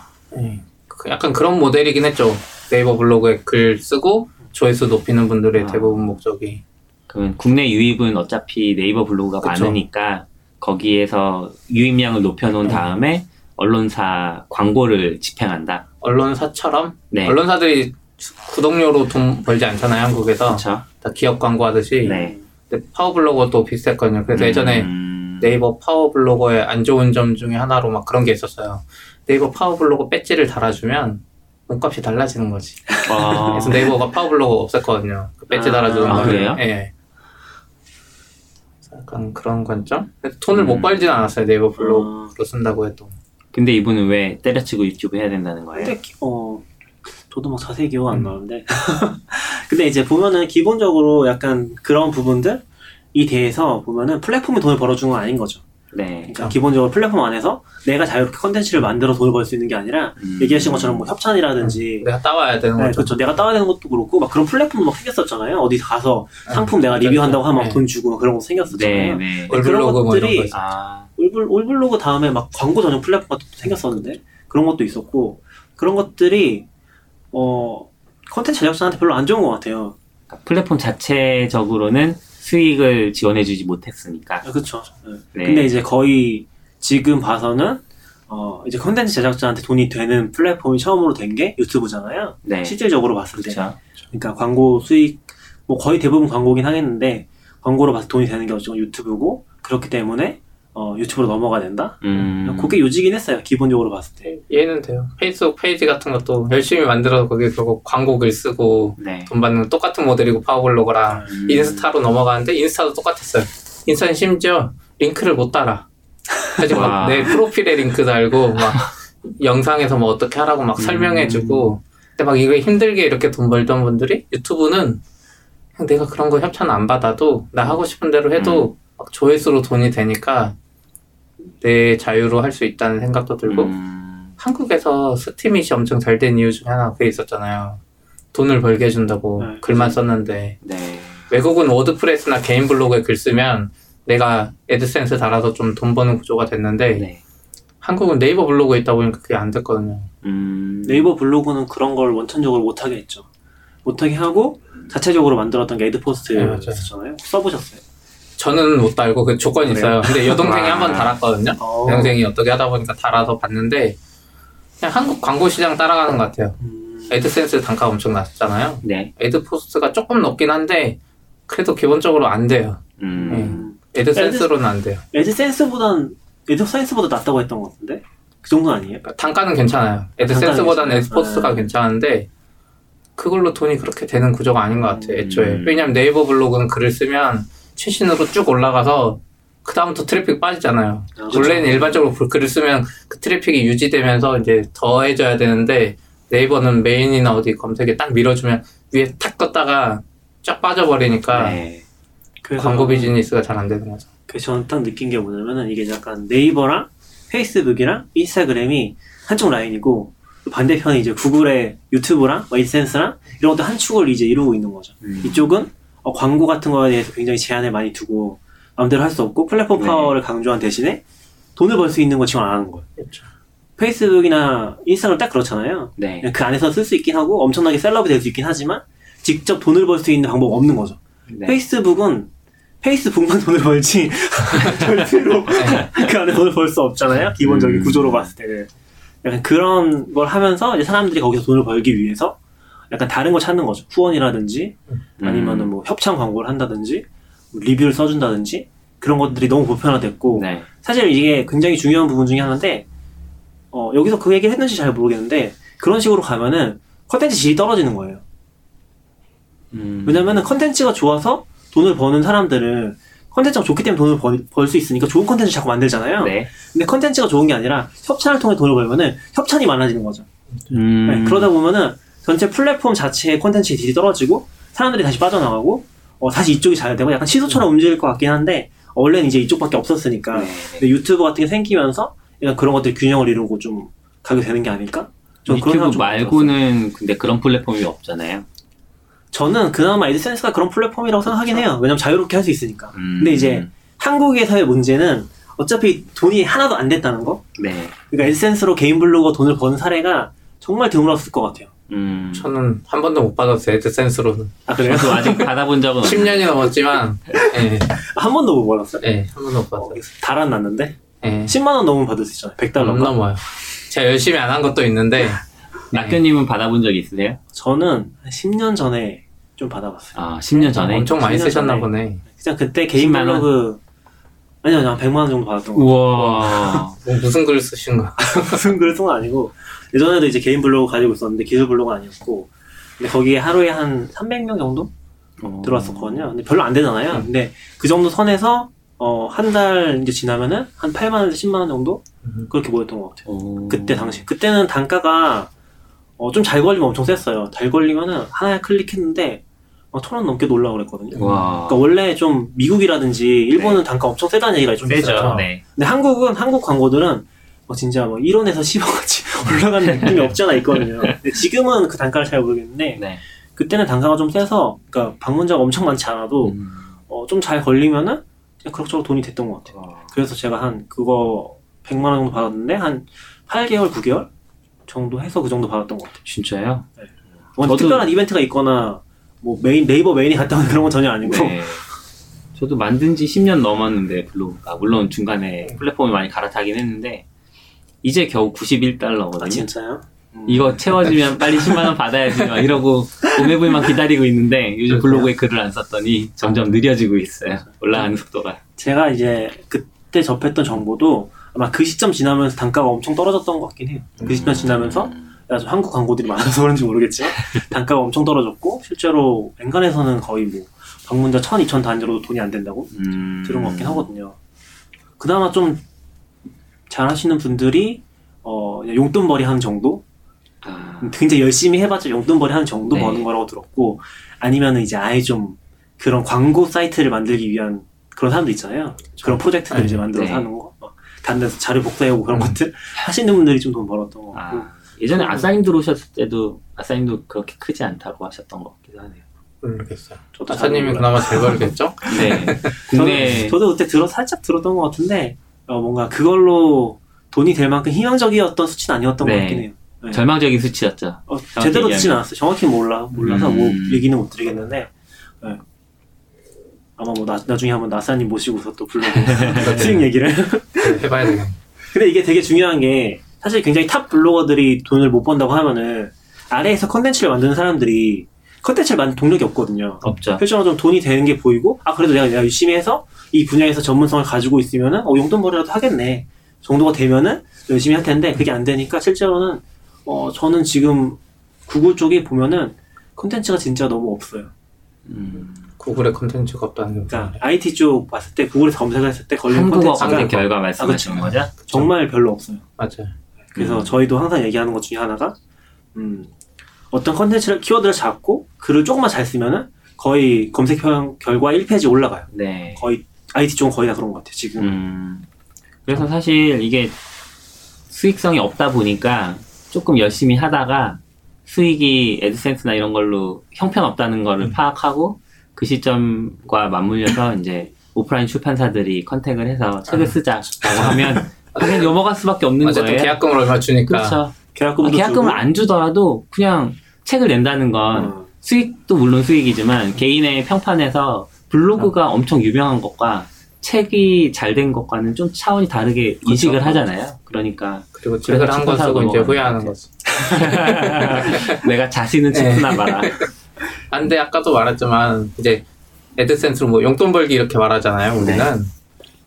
그 약간 그런 모델이긴 했죠. 네이버 블로그에 글 쓰고 조회수 높이는 분들의 아. 대부분 목적이 그러면 국내 유입은 어차피 네이버 블로그가 그쵸. 많으니까 거기에서 유입량을 높여놓은 네. 다음에 언론사 광고를 집행한다. 언론사처럼 네, 언론사들이 구독료로 돈 벌지 않잖아요 한국에서 그렇죠. 다 기업 광고 하듯이 네. 근데 파워블로거도 비슷했거든요. 그래서 예전에 음, 네이버 파워블로거의 안 좋은 점 중에 하나로 막 그런 게 있었어요. 네이버 파워블로거 배지를 달아주면 몸값이 달라지는 거지. 어, 그래서 네이버가 파워블로거 없앴거든요. 그 배지 아, 달아주는 아, 거. 그래요? 예. 그래서 약간 그런 관점? 그래서 돈을 음. 못 벌진 않았어요. 네이버 블로그로 어, 쓴다고 해도. 근데 이분은 왜 때려치고 유튜브 해야 된다는 거예요? 근데 기- 어 저도 막 자세히 기억 안 음. 나는데 근데 이제 보면은 기본적으로 약간 그런 부분들 이 대해서 보면은 플랫폼이 돈을 벌어주는 건 아닌 거죠. 네. 그러니까 그렇죠. 기본적으로 플랫폼 안에서 내가 자유롭게 컨텐츠를 만들어 돈을 벌 수 있는 게 아니라 음. 얘기하신 것처럼 뭐 협찬이라든지 내가 따와야 되는 네, 거죠. 그렇죠. 내가 따야 되는 것도 그렇고 막 그런 플랫폼도 막 생겼었잖아요. 어디 가서 상품 내가 그렇죠. 리뷰한다고 하면 막 네. 돈 주고 막 그런 거 생겼었잖아요. 네, 네. 그런 뭐 것들이- 거 있어요. 아, 올블, 올블로그 다음에 막 광고 전용 플랫폼 같은 것도 생겼었는데 그런 것도 있었고 그런 것들이 어 컨텐츠 제작자한테 별로 안 좋은 것 같아요. 그러니까 플랫폼 자체적으로는 수익을 지원해주지 못했으니까. 그렇죠. 네. 근데 이제 거의 지금 봐서는 어 이제 컨텐츠 제작자한테 돈이 되는 플랫폼이 처음으로 된 게 유튜브잖아요. 네. 실질적으로 봤을 때. 그렇죠. 그러니까 광고 수익 뭐 거의 대부분 광고긴 하겠는데 광고로 봐서 돈이 되는 게 어쨌든 유튜브고 그렇기 때문에 어 유튜브로 넘어가야 된다. 음. 그게 요지긴 했어요. 기본적으로 봤을 때. 이해는 돼요. 페이스북 페이지 같은 것도 열심히 만들어서 거기에 결국 광고 글 쓰고 네. 돈 받는 건 똑같은 모델이고 파워블로거랑 음. 인스타로 넘어가는데 인스타도 똑같았어요. 인스타는 심지어 링크를 못 달아. 그래서 와. 막 내 프로필에 링크 달고 막 영상에서 뭐 어떻게 하라고 막 음. 설명해주고 근데 막 이거 힘들게 이렇게 돈 벌던 분들이 유튜브는 내가 그런 거 협찬 안 받아도 나 하고 싶은 대로 해도 막 조회수로 돈이 되니까 내 자유로 할 수 있다는 생각도 들고 음. 한국에서 스팀잇이 엄청 잘 된 이유 중에 하나 그게 있었잖아요. 돈을 벌게 해준다고 네, 글만 썼는데 네. 외국은 워드프레스나 개인 블로그에 글 쓰면 내가 애드센스 달아서 좀 돈 버는 구조가 됐는데 네. 한국은 네이버 블로그에 있다 보니까 그게 안 됐거든요. 음. 네이버 블로그는 그런 걸 원천적으로 못하게 했죠. 못하게 하고 자체적으로 만들었던 게 네, 애드포스트였잖아요. 써보셨어요? 저는 못 달고 그 조건이? 있어요. 근데 여동생이 아. 한번 달았거든요. 어. 여동생이 어떻게 하다 보니까 달아서 봤는데 그냥 한국 광고 시장 따라가는 것 같아요. 음, 애드센스 단가 엄청 낮잖아요. 네. 애드포스트가 조금 높긴 한데 그래도 기본적으로 안 돼요. 음. 음, 애드센스로는 안 돼요. 애드센스보단 애드센스보다 낫다고 했던 것 같은데 그 정도 아니에요? 단가는 괜찮아요. 애드센스보다는 괜찮아요. 애드포스트가 네. 괜찮은데 그걸로 돈이 그렇게 되는 구조가 아닌 것 같아요. 애초에. 음. 왜냐면 네이버 블로그는 글을 쓰면 최신으로 쭉 올라가서 그 다음부터 트래픽 빠지잖아요. 아, 그렇죠. 원래는 일반적으로 글- 글을 쓰면 그 트래픽이 유지되면서 이제 더해져야 되는데 네이버는 메인이나 어디 검색에 딱 밀어주면 위에 탁 떴다가 쫙 빠져버리니까 네. 광고 비즈니스가 잘 안 되는 거죠. 그래서 저는 딱 느낀 게 뭐냐면은 이게 약간 네이버랑 페이스북이랑 인스타그램이 한쪽 라인이고 반대편이 이제 구글의 유튜브랑 애드센스랑 이런 것도 한 축을 이제 이루고 있는 거죠. 음. 이쪽은 어, 광고 같은 거에 대해서 굉장히 제한을 많이 두고 마음대로 할 수 없고 플랫폼 네. 파워를 강조한 대신에 돈을 벌 수 있는 거 지원 안 하는 거예요. 그렇죠. 페이스북이나 인스타그램 딱 그렇잖아요. 네. 그 안에서 쓸 수 있긴 하고 엄청나게 셀럽이 될 수 있긴 하지만 직접 돈을 벌 수 있는 방법 없는 거죠. 네. 페이스북은 페이스북만 돈을 벌지 절대로 그 안에 돈을 벌 수 없잖아요. 기본적인 음. 구조로 봤을 때는 약간 그런 걸 하면서 이제 사람들이 거기서 돈을 벌기 위해서 약간 다른 걸 찾는 거죠. 후원이라든지 아니면은 뭐 협찬 광고를 한다든지 뭐 리뷰를 써준다든지 그런 것들이 너무 보편화됐고 네. 사실 이게 굉장히 중요한 부분 중에 하나인데 어, 여기서 그 얘기를 했는지 잘 모르겠는데 그런 식으로 가면은 컨텐츠 질이 떨어지는 거예요. 음. 왜냐면은 컨텐츠가 좋아서 돈을 버는 사람들은 컨텐츠가 좋기 때문에 돈을 벌 수 있으니까 좋은 컨텐츠 자꾸 만들잖아요. 네. 근데 컨텐츠가 좋은 게 아니라 협찬을 통해 돈을 벌면은 협찬이 많아지는 거죠. 음. 네, 그러다 보면은 전체 플랫폼 자체의 콘텐츠의 딜이 떨어지고 사람들이 다시 빠져나가고 어, 다시 이쪽이 잘 되고 약간 시소처럼 움직일 것 같긴 한데 어, 원래는 이제 이쪽밖에 없었으니까 네, 네. 유튜브 같은 게 생기면서 약간 그런 것들 균형을 이루고 좀 가게 되는 게 아닐까? 유튜브. 말고는 근데 그런 플랫폼이 없잖아요. 저는 그나마 에드센스가 그런 플랫폼이라고 생각하긴 해요. 왜냐면 자유롭게 할 수 있으니까. 음. 근데 이제 한국에서의 문제는 어차피 돈이 하나도 안 됐다는 거. 네. 그러니까 에드센스로 개인 블로거 돈을 번 사례가 정말 드물었을 것 같아요. 음. 저는 한 번도 못 받았어요. 에드센스로는. 아 그래요? 아직 받아본 적은 없어요. 10년이 넘었지만, 예, 한 번도 못 받았어요? 예, 한 번도 못 어, 받았어요. 달안 났는데 예. 10만 원 넘으면 받을 수 있잖아요. 100달러. 안 넘어요. 제가 열심히 안 한 것도 있는데, 낙교님은 받아본 적 있으세요? 저는 한 10년 전에 좀 받아봤어요. 아, 10년 전에? 엄청 많이 10년 쓰셨나 전에. 보네. 그냥 그때 개인 10만 원? 블로그 아니요, 한 100만 원 정도 받았던 거. 우와. 뭐 무슨 글을 쓰신 거야? 무슨 글을 쓴 건 아니고 예전에도 이제 개인 블로그 가지고 있었는데 기술 블로그 아니었고 근데 거기에 하루에 한 300명 정도 어. 들어왔었거든요. 근데 별로 안 되잖아요. 근데 그 정도 선에서 어, 한 달 이제 지나면은 한 8만 원에서 10만 원 정도 그렇게 모였던 것 같아요. 오. 그때 당시 그때는 단가가 어, 좀 잘 걸리면 엄청 셌어요. 잘 걸리면은 하나에 클릭했는데 천 원 넘게 올라 그랬거든요. 와. 그러니까 원래 좀 미국이라든지 일본은 단가 엄청 세다는 얘기가 좀 있어요. 네. 근데 한국은 한국 광고들은 뭐 진짜 뭐 1원에서 10원까지 올라가는 느낌이 없지 않아 있거든요. 근데 지금은 그 단가를 잘 모르겠는데 네. 그때는 단가가 좀 세서 그러니까 방문자가 엄청 많지 않아도 음. 어, 좀 잘 걸리면은 그냥 그럭저럭 돈이 됐던 것 같아요. 그래서 제가 한 그거 100만 원 정도 받았는데 한 8개월, 9개월 정도 해서 그 정도 받았던 것 같아요. 진짜요? 뭐 저도- 특별한 이벤트가 있거나 뭐 메인 네이버 메인에 갔다 오는 그런 건 전혀 아니고 네. 저도 만든 지 10년 넘었는데 블로그가 물론 중간에 플랫폼을 많이 갈아타긴 했는데 이제 겨우 91달러거든요. 아 진짜요? 음. 이거 채워지면 빨리 10만 원 받아야지 막 이러고 오매불만 기다리고 있는데 요즘 블로그에 글을 안 썼더니 점점 느려지고 있어요. 올라가는 속도가. 제가 이제 그때 접했던 정보도 아마 그 시점 지나면서 단가가 엄청 떨어졌던 것 같긴 해요. 그 시점 지나면서 아주 한국 광고들이 많아서 그런지 모르겠지만 단가가 엄청 떨어졌고 실제로 엔간에서는 거의 뭐 방문자 1000, 2000 단위로도 돈이 안 된다고 음. 들은 것 같긴 하거든요. 그나마 좀 잘하시는 분들이 어 용돈벌이 하는 정도 아, 굉장히 열심히 해봤자 용돈벌이 하는 정도 네. 버는 거라고 들었고 아니면은 이제 아예 좀 그런 광고 사이트를 만들기 위한 그런 사람들 있잖아요. 그런 프로젝트들 네. 이제 만들어서 네. 하는 거. 막 다른 데서 자료 복사해오고 그런 음. 것들 하시는 분들이 좀 돈 벌었던 것 같고. 아, 예전에 아사인 들어오셨을 때도 아사인도 그렇게 크지 않다고 하셨던 것 같기도 하네요. 모르겠어요. 나사님이 몰라요. 그나마 잘 벌겠죠? 네. 국내 저도, 저도 그때 들어 살짝 들었던 것 같은데 어, 뭔가 그걸로 돈이 될 만큼 희망적이었던 수치는 아니었던 네. 것 같긴 해요. 네. 절망적인 수치였죠. 어, 제대로 듣진. 않았어요. 정확히 몰라 몰라서 음. 뭐 얘기는 못 드리겠는데 네. 아마 뭐 나, 나중에 한번 나사님 모시고서 또 불러보 수익 얘기를. 네, 해봐야 되겠네. 근데 이게 되게 중요한 게 사실 굉장히 탑 블로거들이 돈을 못 번다고 하면은 아래에서 컨텐츠를 만드는 사람들이 컨텐츠를 만들 동력이 없거든요. 없죠. 실제로 좀 돈이 되는 게 보이고 아 그래도 내가, 내가 열심히 해서 이 분야에서 전문성을 가지고 있으면은 어 용돈벌이라도 하겠네 정도가 되면은 열심히 할 텐데 그게 안 되니까 실제로는 어 저는 지금 구글 쪽에 보면은 컨텐츠가 진짜 너무 없어요. 음. 구글에 컨텐츠가 없다는 거. 그러니까 IT 쪽 봤을 때 구글에서 검색을 했을 때 걸리는 한국어 컨텐츠가 결과 말씀하시는 아, 거죠? 정말 별로 없어요. 맞아요. 그래서 음. 저희도 항상 얘기하는 것 중에 하나가 음, 어떤 컨텐츠를 키워드를 잡고 글을 조금만 잘 쓰면은 거의 검색 형- 결과 1페이지 올라가요. 네. 거의 IT 쪽은 거의 다 그런 것 같아요. 지금. 음. 그래서 사실 이게 수익성이 없다 보니까 조금 열심히 하다가 수익이 애드센스나 이런 걸로 형편없다는 거를 음. 파악하고 그 시점과 맞물려서 이제 오프라인 출판사들이 contact을 해서 책을 아. 쓰자라고 하면 당연히 넘어갈 수밖에 없는 어쨌든 거예요. 계약금을 얼마 주니까. 그렇죠. 계약금도 아, 계약금을 주고, 안 주더라도 그냥 책을 낸다는 건 어, 수익도 물론 수익이지만 개인의 평판에서 블로그가 엄청 유명한 것과 책이 잘 된 것과는 좀 차원이 다르게 인식을 하잖아요. 그러니까 그리고 책을 한거 쓰고 이제 후회하는 거지. 내가 자신은 네. 책쓰나 봐라. 안데 아까도 말했지만 이제 애드센스로 뭐 용돈 벌기 이렇게 말하잖아요. 우리는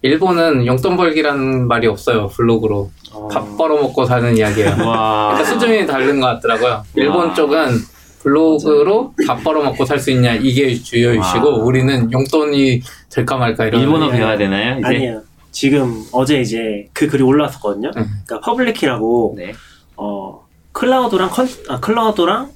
일본은 용돈 벌기라는 말이 없어요. 블로그로 어, 밥 벌어먹고 사는 이야기예요. 와. 그러니까 수준이 다른 것 같더라고요. 일본 쪽은 블로그로 밥 벌어먹고 살 수 있냐 이게 주요 이슈고 와. 우리는 용돈이 될까 말까 이런 일본어. 배워야 되나요? 이제 아니에요. 지금 어제 이제 그 글이 올라왔었거든요. 응. 그러니까 Publickey라고 네. 어 클라우드랑 컨, 아, 클라우드랑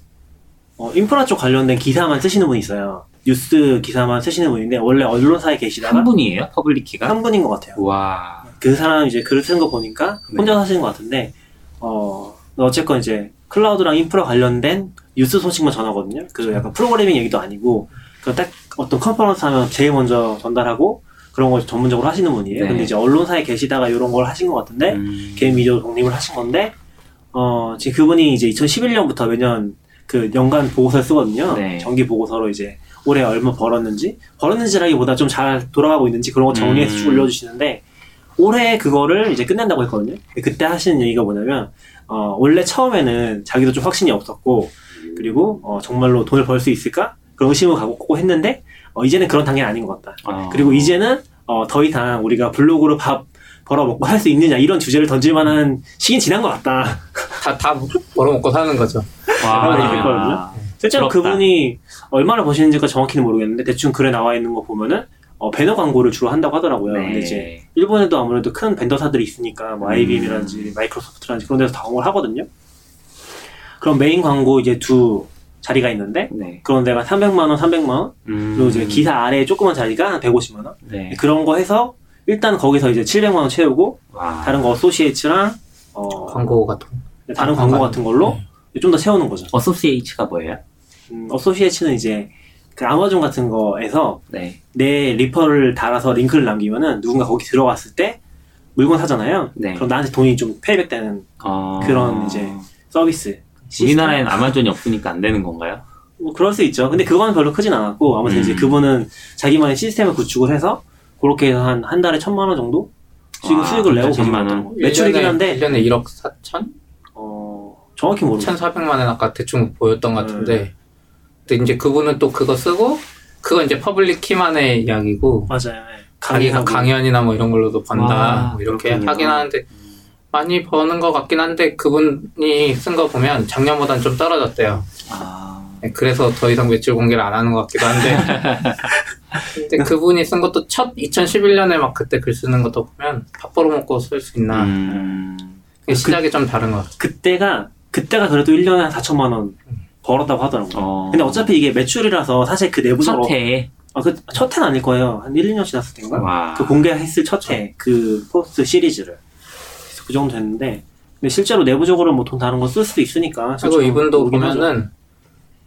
어, 인프라 쪽 관련된 기사만 쓰시는 분이 있어요. 뉴스 기사만 쓰시는 분인데 원래 언론사에 계시다가 한 분이에요? Publickey가? 한 분인 것 같아요. 와. 그 사람 이제 글을 쓴거 보니까 네. 혼자 하시는 것 같은데 어 어쨌건 이제 클라우드랑 인프라 관련된 뉴스 소식만 전하거든요. 그 약간 프로그래밍 얘기도 아니고 그딱 어떤 컨퍼런스 하면 제일 먼저 전달하고 그런 걸 전문적으로 하시는 분이에요. 네. 근데 이제 언론사에 계시다가 이런 걸 하신 것 같은데 음. 개인 미디어 독립을 하신 건데 어 지금 그분이 이제 2011년부터 매년 그 연간 보고서를 쓰거든요. 네. 정기 보고서로 이제 올해 얼마 벌었는지 벌었는지라기보다 좀 잘 돌아가고 있는지 그런 거 정리해서 음. 쭉 올려주시는데 올해 그거를 이제 끝낸다고 했거든요. 그때 하시는 얘기가 뭐냐면 어 원래 처음에는 자기도 좀 확신이 없었고 그리고 어 정말로 돈을 벌 수 있을까 그런 의심을 갖고 했는데 어 이제는 그런 단계는 아닌 것 같다. 어. 그리고 이제는 어, 더 이상 우리가 블로그로 밥 벌어 먹고 할 수 있느냐 이런 주제를 던질 만한 시기는 지난 것 같다. 다, 다 벌어먹고 사는 거죠. 와. 그런 얘기했거든요. 실제로 부럽다. 그분이 얼마나 버시는지가 정확히는 모르겠는데 대충 글에 나와 있는 거 보면은 어, 배너 광고를 주로 한다고 하더라고요. 네. 근데 이제 일본에도 아무래도 큰 vendor사들이 있으니까 뭐 음. IBM이라든지 마이크로소프트라든지 그런 데서 다 광고를 하거든요. 그럼 메인 광고 이제 두 자리가 있는데 네. 그런 데가 300만 원, 300만 원 음. 그리고 이제 기사 아래에 조그만 자리가 한 150만 원 네. 그런 거 해서 일단 거기서 이제 700만 원 채우고 와. 다른 거 Associates랑 어, 광고 같은 거. 다른 아, 광고 광고. 같은 걸로 좀 더 채우는 거죠. 어소시에이츠가 뭐예요? 음, 어소시에이츠는 이제 그 아마존 같은 거에서 네. 내 refer를 달아서 링크를 남기면은 누군가 거기 들어갔을 때 물건 사잖아요. 네. 그럼 나한테 돈이 좀 payback되는 어... 그런 이제 서비스. 우리나라에는 아마존이 없으니까 안 되는 건가요? 뭐 그럴 수 있죠. 근데 그거는 별로 크진 않았고 아무튼 음. 이제 그분은 자기만의 시스템을 구축을 해서 그렇게 해서 한 한 달에 천만 원 정도 지금 와, 수익을 내고 천만 계신 원. 매출이긴 한데 1년에 1억 4천? 어, 정확히 모르겠어요. 1,400만 원 아까 대충 보였던 것 같은데. 근데 이제 그분은 또 그거 쓰고, 그거 이제 Publickey만의 이야기고, 맞아요. 예. 자기가 강의하고. 강연이나 뭐 이런 걸로도 번다. 와, 뭐 이렇게 그렇군요. 하긴 하는데, 많이 버는 것 같긴 한데, 그분이 쓴 거 보면 작년보단 좀 떨어졌대요. 아. 네, 그래서 더 이상 매출 공개를 안 하는 것 같기도 한데. 근데 그분이 쓴 것도 첫 2011년에 막 그때 글 쓰는 것도 보면 밥 벌어먹고 쓸 수 있나. 음. 시작이 좀 다른 것 같아요. 그때가 그때가 그래도 1년에 한 4천만 원 벌었다고 하더라고요. 어. 근데 어차피 이게 매출이라서 사실 그 내부적으로 첫 해에 아, 그, 첫 해는 아닐 거예요. 한 1, 2년 지났을 때인가? 와. 그 공개했을 첫 해, 그 post 시리즈를. 그 정도 됐는데, 근데 실제로 내부적으로 뭐 돈 다른 거 쓸 수도 있으니까. 그리고 이분도 모르긴 하죠. 보면은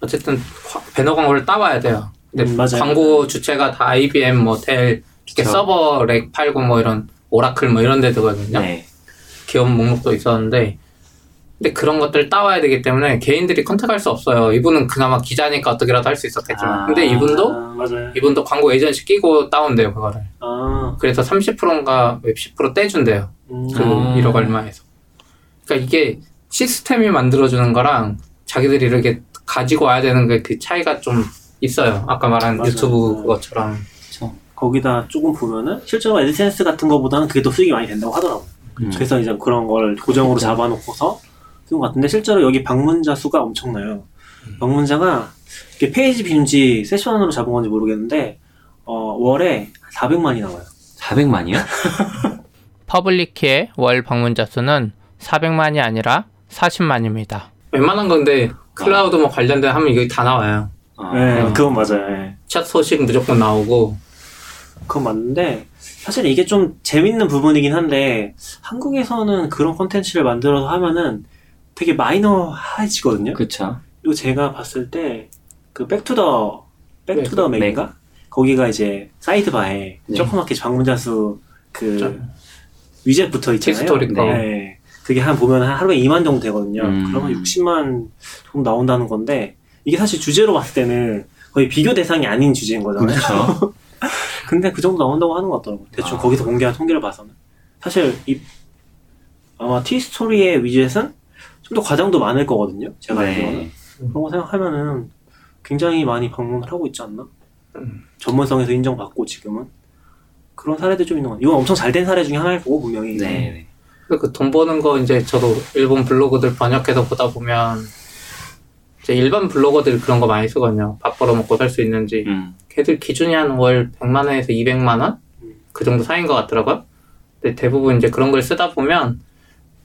어쨌든 화- 배너 광고를 따와야 돼요. 근데 음, 맞아요. 광고 주체가 다 IBM, 뭐 델, 이렇게. 서버 rack 팔고 뭐 이런 오라클 뭐 이런 데 들거든요. 네. 기업 목록도 있었는데 근데 그런 것들 따와야 되기 때문에 개인들이 컨택할 수 없어요. 이분은 그나마 기자니까 어떻게라도 할 수 있었겠지만 아. 근데 이분도 아, 맞아요. 이분도 광고 에이전시 끼고 따온대요 그거를. 아, 그래서 30%인가 웹10% 떼준대요. 음, 그 아. 1억 얼마에서. 그러니까 이게 시스템이 만들어주는 거랑 자기들이 이렇게 가지고 와야 되는 게 그 차이가 좀 있어요. 아까 말한 맞아요. 유튜브 네. 그것처럼. 그쵸. 거기다 조금 보면은, 실제로 애드센스 같은 거보다는 그게 더 수익이 많이 된다고 하더라고요. 음. 그래서 이제 그런 걸 고정으로 잡아놓고서 쓰는 것 같은데, 실제로 여기 방문자 수가 엄청나요. 방문자가, 이게 page view인지 session으로 잡은 건지 모르겠는데, 어, 월에 400만이 나와요. 400만이요? Publickey의 월 방문자 수는 400만이 아니라 40만입니다. 웬만한 건데 클라우드 뭐 관련된 하면 이거 다 나와요. 어. 네, 그건 맞아요. 예. 챗 소식 무조건 나오고 그건 맞는데 사실 이게 좀 재밌는 부분이긴 한데 한국에서는 그런 콘텐츠를 만들어서 하면은 되게 마이너해지거든요. 그쵸. 그리고 제가 봤을 때 그 백투더 백투더 네. Mac인가 거기가 이제 side bar에 네. 조그맣게 방문자 수그 그렇죠. 위젯 붙어 있잖아요. 거. 네. 그게 한 보면 한 하루에 2만 정도 되거든요. 음. 그러면 60만 정도 나온다는 건데 이게 사실 주제로 봤을 때는 거의 비교 대상이 아닌 주제인 거잖아요. 그렇죠. 근데 그 정도 나온다고 하는 것 같더라고. 대충 아. 거기서 공개한 통계를 봐서는. 사실 이 아마 티스토리의 위젯은 좀더 과장도 많을 거거든요. 제가 알기로는. 네. 그런 거 생각하면은 굉장히 많이 방문을 하고 있지 않나? 음. 전문성에서 인정받고 지금은 그런 사례도 좀 있는 것 같아요. 이건 엄청 잘 된 사례 중에 하나일 거고 분명히. 네. 그 돈 버는 거 이제 저도 일본 블로그들 번역해서 보다 보면 이제 일반 블로거들 그런 거 많이 쓰거든요. 밥 벌어 먹고 살 수 있는지. 음. 걔들 기준이 한 월 100만 원에서 200만 원? 그 정도 사이인 것 같더라고요. 근데 대부분 이제 그런 걸 쓰다 보면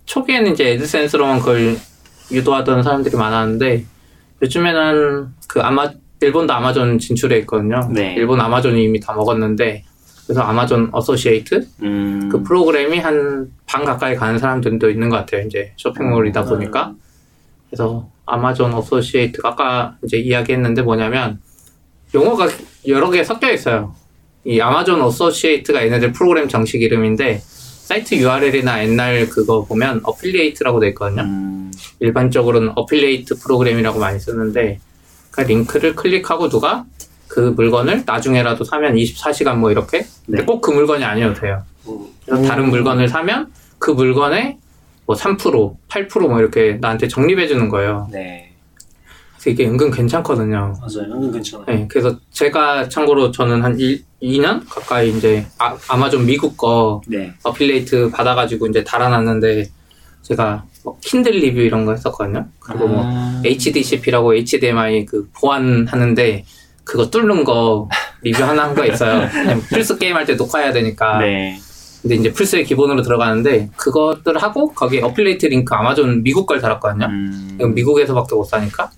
초기에는 이제 AdSense로만 그걸 유도하던 사람들이 많았는데 요즘에는 그 아마 일본도 아마존 진출해 있거든요. 네. 일본 아마존이 이미 다 먹었는데 그래서 아마존 Associate 음, 그 프로그램이 한 반 가까이 가는 사람들도 있는 것 같아요. 이제 쇼핑몰이다 보니까 그래서 아마존 Associate가 아까 이제 이야기했는데 뭐냐면 용어가 여러 개 섞여 있어요. 이 아마존 Associate가 얘네들 프로그램 정식 이름인데 사이트 URL이나 옛날 그거 보면 affiliate라고 돼 있거든요. 음, 일반적으로는 affiliate 프로그램이라고 많이 쓰는데 그 링크를 클릭하고 누가 그 물건을 나중에라도 사면 24시간 뭐 이렇게 근데 네. 꼭그 물건이 아니어도 돼요. 음. 그래서 다른 물건을 사면 그 물건에 뭐 3%, 8%뭐 이렇게 나한테 적립해 주는 거예요. 네. 이게 은근 괜찮거든요. 맞아요. 은근 괜찮아요. 네, 그래서 제가 참고로 저는 한 1, 2년 가까이 이제 아, 아마존 미국 거 네. 어필레이트 받아가지고 이제 달아놨는데 제가 뭐 킨들 리뷰 이런 거 했었거든요. 그리고 뭐 아, HDCP라고 HDMI 그 보완하는데 그거 뚫는 거 리뷰 하나 한 거 있어요. 플스 게임 할 때 녹화해야 되니까. 네. 근데 이제 플스의 기본으로 들어가는데 그것들 하고 거기 affiliate 링크 아마존 미국 걸 달았거든요. 음, 미국에서밖에 못 사니까.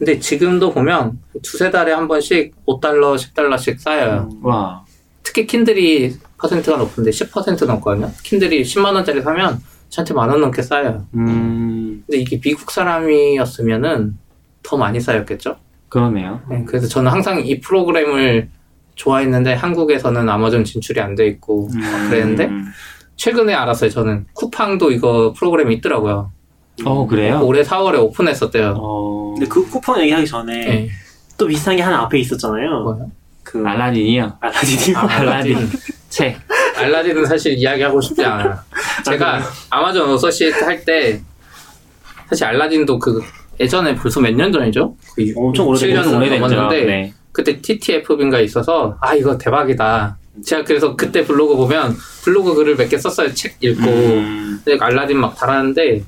근데 지금도 보면 두세 달에 한 번씩 5달러, 10달러씩 쌓여요. 와. 특히 킨들이 퍼센트가 높은데 10% 넘거든요. 킨들이 10만 원짜리 사면 저한테 만 원 넘게 쌓여요. 음, 근데 이게 미국 사람이었으면은 더 많이 쌓였겠죠? 그러네요. 네, 그래서 저는 항상 이 프로그램을 좋아했는데 한국에서는 아마존 진출이 안 돼 있고 음, 그랬는데 최근에 알았어요. 저는 쿠팡도 이거 프로그램이 있더라고요. 어, 그래요? 올해 4월에 오픈했었대요. 어, 근데 그 쿠팡 얘기하기 전에 네. 또 비슷한 게 하나 앞에 있었잖아요. 뭐요? 그 알라딘이요? 알라딘이 아, 알라딘. 책. 알라딘은 사실 이야기하고 싶지 않아요. 제가 아마존 Associate 할 때 사실 알라딘도 그 예전에 벌써 몇 년 전이죠? 그 엄청 오래된 7년 오래됐죠. 넘었는데 네. 그때 TTB인가 있어서 아 이거 대박이다. 제가 그래서 그때 블로그 보면 블로그 글을 몇 개 썼어요. 책 읽고 음, 알라딘 막 달았는데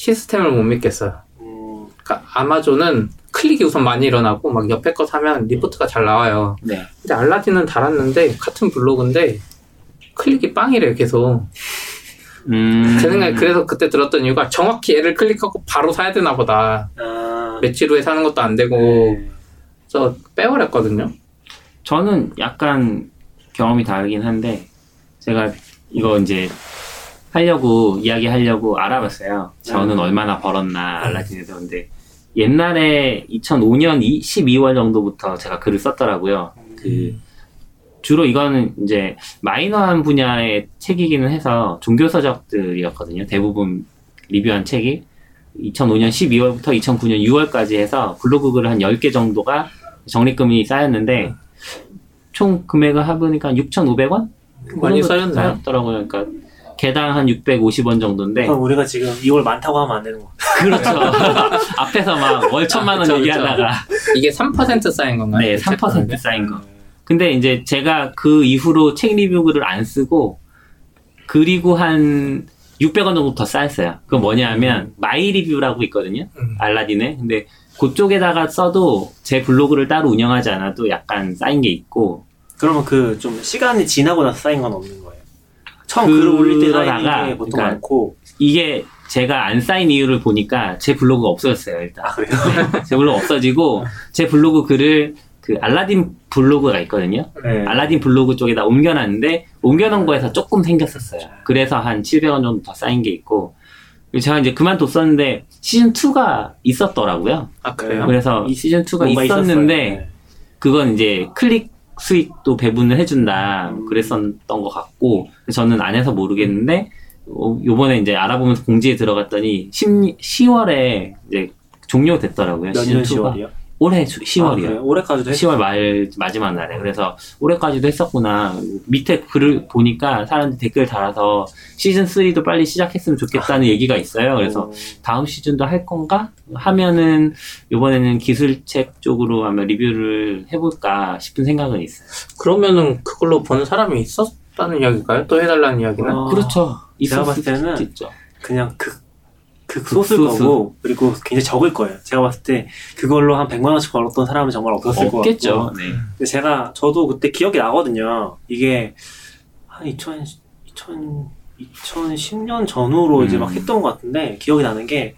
시스템을 못 믿겠어요. 음, 그러니까 아마존은 클릭이 우선 많이 일어나고 막 옆에 거 사면 리포트가 잘 나와요. 네. 근데 알라딘은 달았는데 같은 블로그인데 클릭이 빵이래요 계속. 음, 제 생각에 그래서 그때 들었던 이유가 정확히 얘를 클릭하고 바로 사야 되나 보다. 아, 며칠 후에 사는 것도 안 되고 네. 그래서 빼버렸거든요. 저는 약간 경험이 다르긴 한데, 제가 이거 이제 하려고, 이야기하려고 알아봤어요. 저는 음. 얼마나 벌었나, 알라딘에서. 근데 옛날에 2005년 12월 정도부터 제가 글을 썼더라고요. 그, 주로 이거는 이제 마이너한 분야의 책이기는 해서 종교 서적들이었거든요. 대부분 리뷰한 책이 2005년 12월부터 2009년 6월까지 해서 블로그 글을 한 10개 정도가 적립금이 쌓였는데 총 금액을 해보니까 6,500원? 많이 쌓였나요? 쌓였더라고요. 그러니까 개당 한 650원 정도인데 그럼 우리가 지금 이걸 많다고 하면 안 되는 거. 그렇죠. 앞에서 막 월 천만 원 그쵸. 얘기하다가 이게 3% 쌓인 건가요? 네, 그책3% 가격에? 쌓인 거. 근데 이제 제가 그 이후로 책 리뷰 글을 안 쓰고 그리고 한 600원 정도 더 쌓였어요. 그건 뭐냐면 마이 리뷰라고 있거든요. 음. 알라딘에. 근데 그쪽에다가 써도 제 블로그를 따로 운영하지 않아도 약간 쌓인 게 있고 그러면 그 좀 시간이 지나고 나서 쌓인 건 없는 거예요. 처음 글을 올릴 때 그러다가, 게 보통 그러니까 많고. 이게 제가 안 쌓인 이유를 보니까 제 블로그가 없어졌어요, 일단. 아 그래요? 제 블로그 없어지고 제 블로그 글을 그 알라딘 블로그가 있거든요. 네. 알라딘 블로그 쪽에다 옮겨놨는데 옮겨놓은 거에서 조금 생겼었어요. 그래서 한 700원 정도 더 쌓인 게 있고 제가 이제 그만뒀었는데 시즌 2가 있었더라고요. 아 그래요? 그래서 이 시즌 2가 뭔가 있었는데 있었어요. 네. 그건 이제 클릭 수익도 배분을 해준다 음. 그랬었던 것 같고 저는 안 해서 모르겠는데 어, 요번에 이제 알아보면서 공지에 들어갔더니 10, 10월에 이제 종료됐더라고요. 몇년 시즌 2가 10월이요? 올해 아, 10월이요. 그래요? 올해까지도 했 10월 말 마지막 날에. 그래서 올해까지도 했었구나. 밑에 글을 보니까 사람들이 댓글 달아서 시즌 3도 빨리 시작했으면 좋겠다는 얘기가 있어요. 그래서 다음 시즌도 할 건가? 하면은 이번에는 기술책 쪽으로 아마 리뷰를 해볼까 싶은 생각은 있어요. 그러면은 그걸로 번 사람이 있었다는 이야기일까요? 또 해달라는 이야기는? 어, 그렇죠. 제가 봤을 때는 있죠. 그냥 극, 극 소수일 극소수. 거고 그리고 굉장히 적을 거예요. 제가 봤을 때 그걸로 한 100만 원씩 벌었던 사람은 정말 없었을 것 없겠죠 같고 네. 근데 제가 저도 그때 기억이 나거든요. 이게 한 2000, 2000, 2010년 전후로 이제 음. 막 했던 것 같은데 기억이 나는 게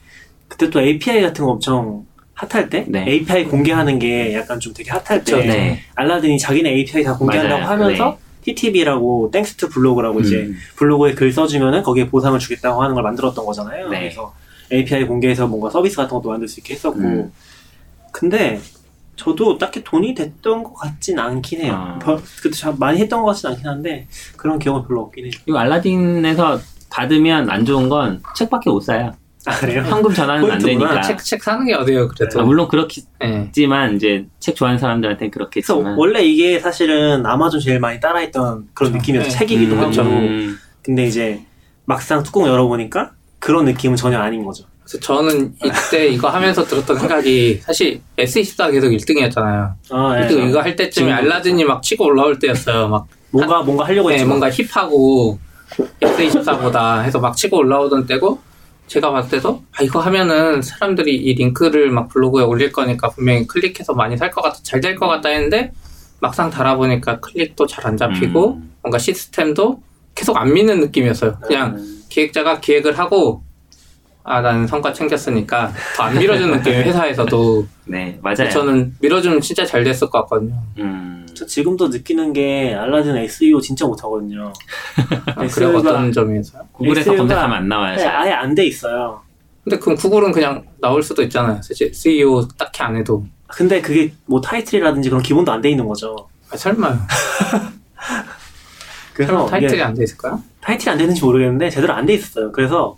그때 또 API 같은 거 엄청 핫할 때 네. API 공개하는 게 약간 좀 되게 핫할 때 네. 알라딘이 자기네 API 다 공개한다고 맞아요. 하면서 TTB라고 Thanks to Blog라고 이제 음. 블로그에 글 써주면은 거기에 보상을 주겠다고 하는 걸 만들었던 거잖아요. 네. 그래서 API 공개해서 뭔가 서비스 같은 것도 만들 수 있게 했었고. 음. 근데 저도 딱히 돈이 됐던 것 같진 않긴 해요. 아. 별- 그때 참 많이 했던 것 같진 않긴 한데 그런 기억은 별로 없긴 해요. 그리고 알라딘에서 받으면 안 좋은 건 책밖에 못 사요. 아 그래요? 현금 전환은 안. 되니까. 책, 책 사는 게 어디예요, 그래도. 아, 물론 그렇겠지만 예. 이제 책 좋아하는 사람들한테는 그렇겠지만. 원래 이게 사실은 아마존 제일 많이 따라했던 그런 그쵸. 느낌이었죠. 네. 책이기도 음, 하고. 음. 근데 이제 막상 뚜껑 열어보니까 그런 느낌은 전혀 아닌 거죠. 그래서 저는 이때 이거 하면서 들었던 생각이 사실 S24 계속 1등이었잖아요. 아, 예. 이거 할 때쯤에 지금도 알라딘이 막 치고 올라올 때였어요. 막 뭔가 뭔가 하려고 네, 했죠. 뭔가 힙하고 S24보다 해서 막 치고 올라오던 때고 제가 봤을 때도 아 이거 하면은 사람들이 이 링크를 막 블로그에 올릴 거니까 분명히 클릭해서 많이 살 것 같아 잘 될 것 같다 했는데 막상 달아보니까 클릭도 잘 안 잡히고 음. 뭔가 시스템도 계속 안 미는 느낌이었어요. 그냥 기획자가 기획을 하고 아 나는 성과 챙겼으니까 더 안 밀어주는 느낌이 회사에서도 네, 맞아요. 저는 밀어주면 진짜 잘 됐을 것 같거든요. 음. 저 지금도 느끼는 게 알라딘 SEO 진짜 못하거든요. 아, 그래 SEO 가 어떤 점에서요? 구글에서 SEO 가 검색하면 안 나와요. 네, 잘. 아예 안 돼 있어요. 근데 그럼 구글은 그냥 나올 수도 있잖아요. 사실 SEO 딱히 안 해도. 근데 그게 뭐 타이틀이라든지 그런 기본도 안 돼 있는 거죠. 아, 설마요. 그래서 타이틀이 안 돼 있을까요? 타이틀이 안 되는지 모르겠는데 제대로 안 돼 있었어요. 그래서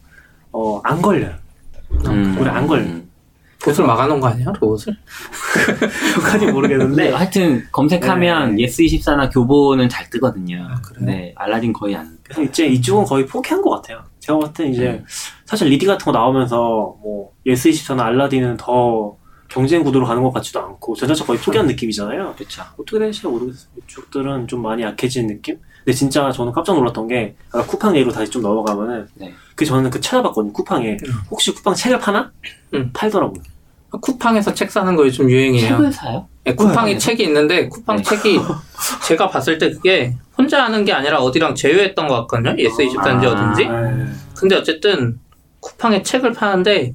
어, 안 걸려요. 음. 우리 안 걸려. 봇을 막아놓은 거 아니에요? 로봇을? 그까지 네, 모르겠는데 하여튼 검색하면 네. 예스24나 교보는 잘 뜨거든요. 아, 그래요? 네, 알라딘 거의 안. 그래서 이제 이쪽은 거의 포기한 것 같아요. 제가 봤을 때 이제 음. 사실 리디 같은 거 나오면서 뭐 예스24나 알라딘은 더 경쟁 구도로 가는 것 같지도 않고 전자책 거의 포기한 느낌이잖아요. 그렇죠. 어떻게 될지 모르겠어요. 이쪽들은 좀 많이 약해진 느낌? 근데 진짜 저는 깜짝 놀랐던 게 아까 쿠팡 얘기로 다시 좀 넘어가면은 네. 그 저는 그 찾아봤거든요. 쿠팡에 음. 혹시 쿠팡 책을 파나? 음. 팔더라고요. 아, 쿠팡에서 책 사는 거 요즘 유행이에요. 책을 사요? 네, 쿠팡에 네. 책이 있는데 쿠팡 네. 책이 제가 봤을 때 그게 혼자 하는 게 아니라 어디랑 제휴했던 것 같거든요. 예스24인지 아. 어딘지. 근데 어쨌든 쿠팡에 책을 파는데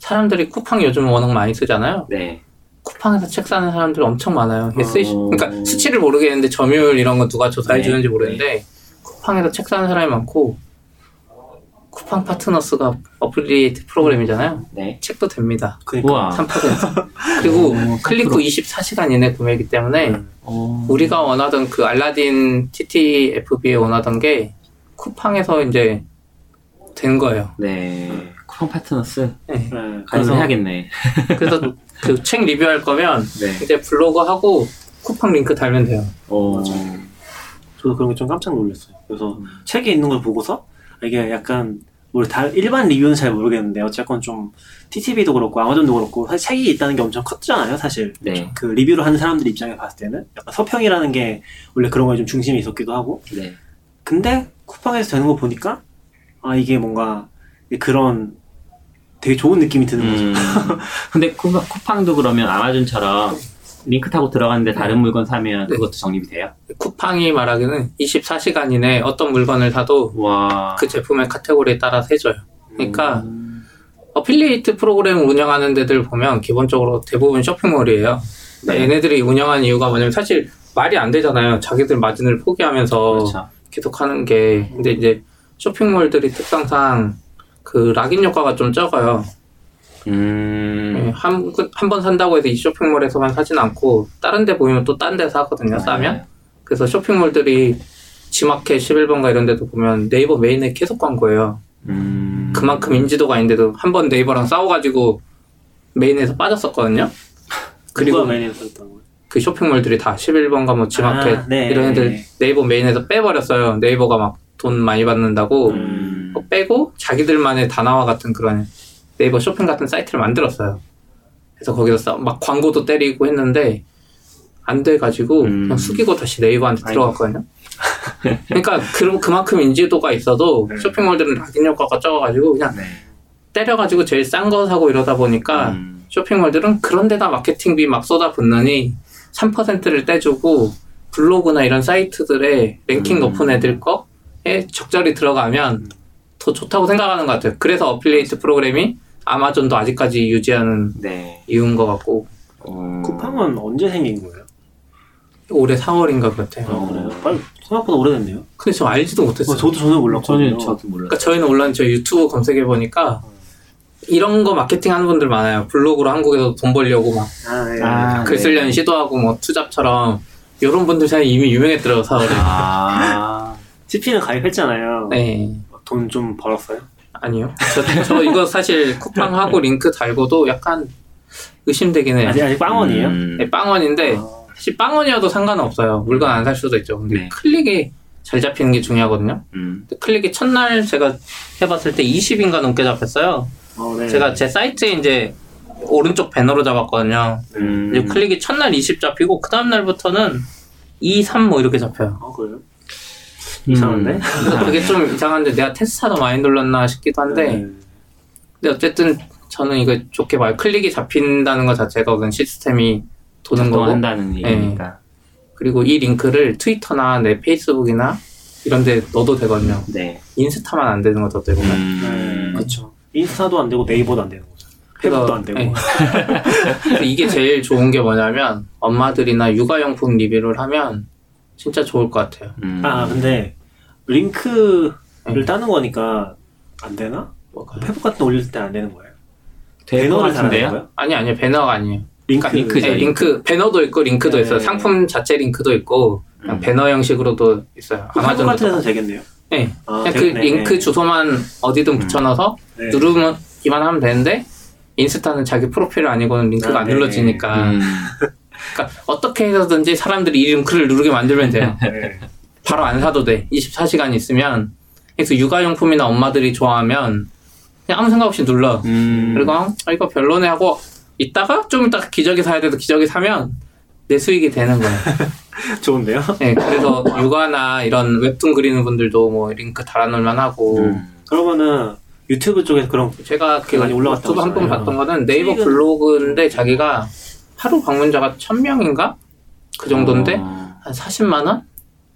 사람들이 쿠팡 요즘 워낙 많이 쓰잖아요. 네. 쿠팡에서 책 사는 사람들이 엄청 많아요. 어. 그러니까 수치를 모르겠는데 점유율 이런 거 누가 조사해 네. 주는지 모르겠는데 쿠팡에서 책 사는 사람이 많고 쿠팡 파트너스가 affiliate 프로그램이잖아요. 네. 책도 됩니다. 그러니까 우와. 3% 그리고 오, 클릭 후 24시간 이내 구매이기 때문에 음. 어. 우리가 원하던 그 알라딘 TTB에 원하던 게 쿠팡에서 이제 된 거예요. 네. 쿠팡 파트너스 네. 네, 가입을 그래서 해야겠네. 그래서 그 책 리뷰할 거면 네. 이제 블로그 하고 쿠팡 링크 달면 돼요. 어. 저도 그런 게 좀 깜짝 놀랐어요. 그래서 음. 책에 있는 걸 보고서 이게 약간 뭐다 일반 리뷰는 잘 모르겠는데 어쨌건 좀 TTV도 그렇고 아마존도 그렇고 사실 책이 있다는 게 엄청 컸잖아요, 사실. 네. 그 리뷰를 하는 사람들 입장에 봤을 때는 약간 서평이라는 게 원래 그런 거에 좀 중심이 있었기도 하고 네. 근데 쿠팡에서 되는 거 보니까 아 이게 뭔가 그런 되게 좋은 느낌이 드는 거죠. 음. 근데 쿠팡, 쿠팡도 그러면 아마존처럼 링크 타고 들어갔는데 다른 물건 사면 네. 그것도 적립이 돼요? 쿠팡이 말하기는 24시간 이내 어떤 물건을 사도 와. 그 제품의 카테고리에 따라서 해줘요. 그러니까 음. affiliate 프로그램을 운영하는 데들 보면 기본적으로 대부분 쇼핑몰이에요. 네. 얘네들이 운영하는 이유가 뭐냐면 사실 말이 안 되잖아요. 자기들 마진을 포기하면서 그렇죠. 계속 하는 게. 근데 이제 쇼핑몰들이 특성상 그 락인 효과가 좀 적어요. 음. 한, 한 번 산다고 해서 이 쇼핑몰에서만 사진 않고 다른 데 보이면 또 딴 데서 하거든요. 싸면. 그래서 쇼핑몰들이 지마켓 11번가 이런 데도 보면 네이버 메인에 계속 광고예요. 음. 그만큼 인지도가 있는데도 한 번 네이버랑 싸워가지고 메인에서 빠졌었거든요. 그리고? 그 쇼핑몰들이 다 11번가 뭐 지마켓 아, 네. 이런 애들 네이버 메인에서 빼버렸어요. 네이버가 막 돈 많이 받는다고 음. 어, 빼고 자기들만의 다나와 같은 그런 네이버 쇼핑 같은 사이트를 만들었어요. 그래서 거기서 싸- 막 광고도 때리고 했는데 안 돼가지고 음. 그냥 숙이고 다시 네이버한테 아이고. 들어갔거든요. 그러니까 그, 그만큼 인지도가 있어도 네. 쇼핑몰들은 lock-in 효과가 적어가지고 그냥 네. 때려가지고 제일 싼 거 사고 이러다 보니까 음. 쇼핑몰들은 그런 데다 마케팅비 막 쏟아붓느니 3%를 떼주고 블로그나 이런 사이트들의 랭킹 음. 높은 애들 거에 적절히 들어가면 더 좋다고 생각하는 것 같아요. 그래서 affiliate 프로그램이 아마존도 아직까지 유지하는 네. 이유인 것 같고 어... 쿠팡은 언제 생긴 거예요? 올해 4월인가 그렇대요. 아, 그래요? 빨리 생각보다 오래됐네요. 근데 저 알지도 못했어요. 어, 저도 전혀 몰랐거든요. 저는 저도 몰랐어요. 그러니까 저희는 온라인 저 유튜브 검색해 보니까 이런 거 마케팅 하는 분들 많아요. 블로그로 한국에서 돈 벌려고 막글 아, 예. 아, 네. 쓰려는 시도하고 뭐 투잡처럼 이런 분들 사이 이미 유명했더라고요. 4월에. 아. CP는 가입했잖아요. 네. 돈 좀 벌었어요? 아니요. 저, 저 이거 사실 쿠팡하고 링크 달고도 약간 의심되긴 해요. 아직 아직 빵원이에요? 음. 네, 빵원인데 아, 사실 빵원이어도 상관은 없어요. 물건 안 살 수도 있죠. 근데 네. 클릭이 잘 잡히는 게 중요하거든요. 음. 클릭이 첫날 제가 해봤을 때 20인가 넘게 잡혔어요. 어, 네. 제가 제 사이트에 이제 오른쪽 배너로 잡았거든요. 음. 이제 클릭이 첫날 20 잡히고 그 다음 날부터는 2, 3 뭐 이렇게 잡혀요. 아, 그래요? 음. 이상한데? 그래서 그게 좀 이상한데 내가 테스트하다 많이 눌렀나 싶기도 한데 네. 근데 어쨌든 저는 이거 좋게 봐요. 클릭이 잡힌다는 것 자체가 우선 시스템이 도는 거고 한다는 얘기니까. 그리고 이 링크를 트위터나 내 페이스북이나 이런 데 넣어도 되거든요. 네. 인스타만 안 되는 거죠, 어떻게 보면. 음. 그렇죠. 인스타도 안 되고 네이버도 안 되는 거죠. 페북도 안 되고. 네. 이게 제일 좋은 게 뭐냐면 엄마들이나 육아용품 리뷰를 하면 진짜 좋을 것 같아요. 음. 아, 근데 링크를 네. 따는 거니까 안 되나? 뭐가요? 페북 같은 거 올릴 때 안 되는 거예요? 배너를 달아야? 거예요? 아니 아니요 배너가 아니에요. 링크, 링크죠, 네, 링크 배너도 있고 링크도 네. 있어요. 상품 자체 링크도 있고 그냥 음. 배너 형식으로도 있어요. 페북 같은 아마존도 데서 되겠네요. 네. 아, 그냥 그 되겠네. 링크 주소만 어디든 음. 붙여넣어서 네. 누르기만 하면 되는데 인스타는 자기 프로필 아니고는 링크가 아, 안 네. 눌러지니까 음. 그러니까 어떻게 해서든지 사람들이 이 링크를 누르게 만들면 돼요. 네. 바로 안 사도 돼. 24시간 있으면 그래서 육아용품이나 엄마들이 좋아하면 그냥 아무 생각 없이 눌러. 음. 그리고 아 이거 별로네 하고 있다가 좀 이따가 기저귀 사야 돼도 기저귀 사면 내 수익이 되는 거예요. 좋은데요? 네, 그래서 육아나 이런 웹툰 그리는 분들도 뭐 링크 달아놓을만 하고 음. 그러면은 유튜브 쪽에서 그런 제가 그 많이 올라갔다고 유튜브 한번 하잖아요. 봤던 거는 네이버 수익은- 블로그인데 자기가 하루 방문자가 1000명인가? 그 정도인데 어. 한 40만 원?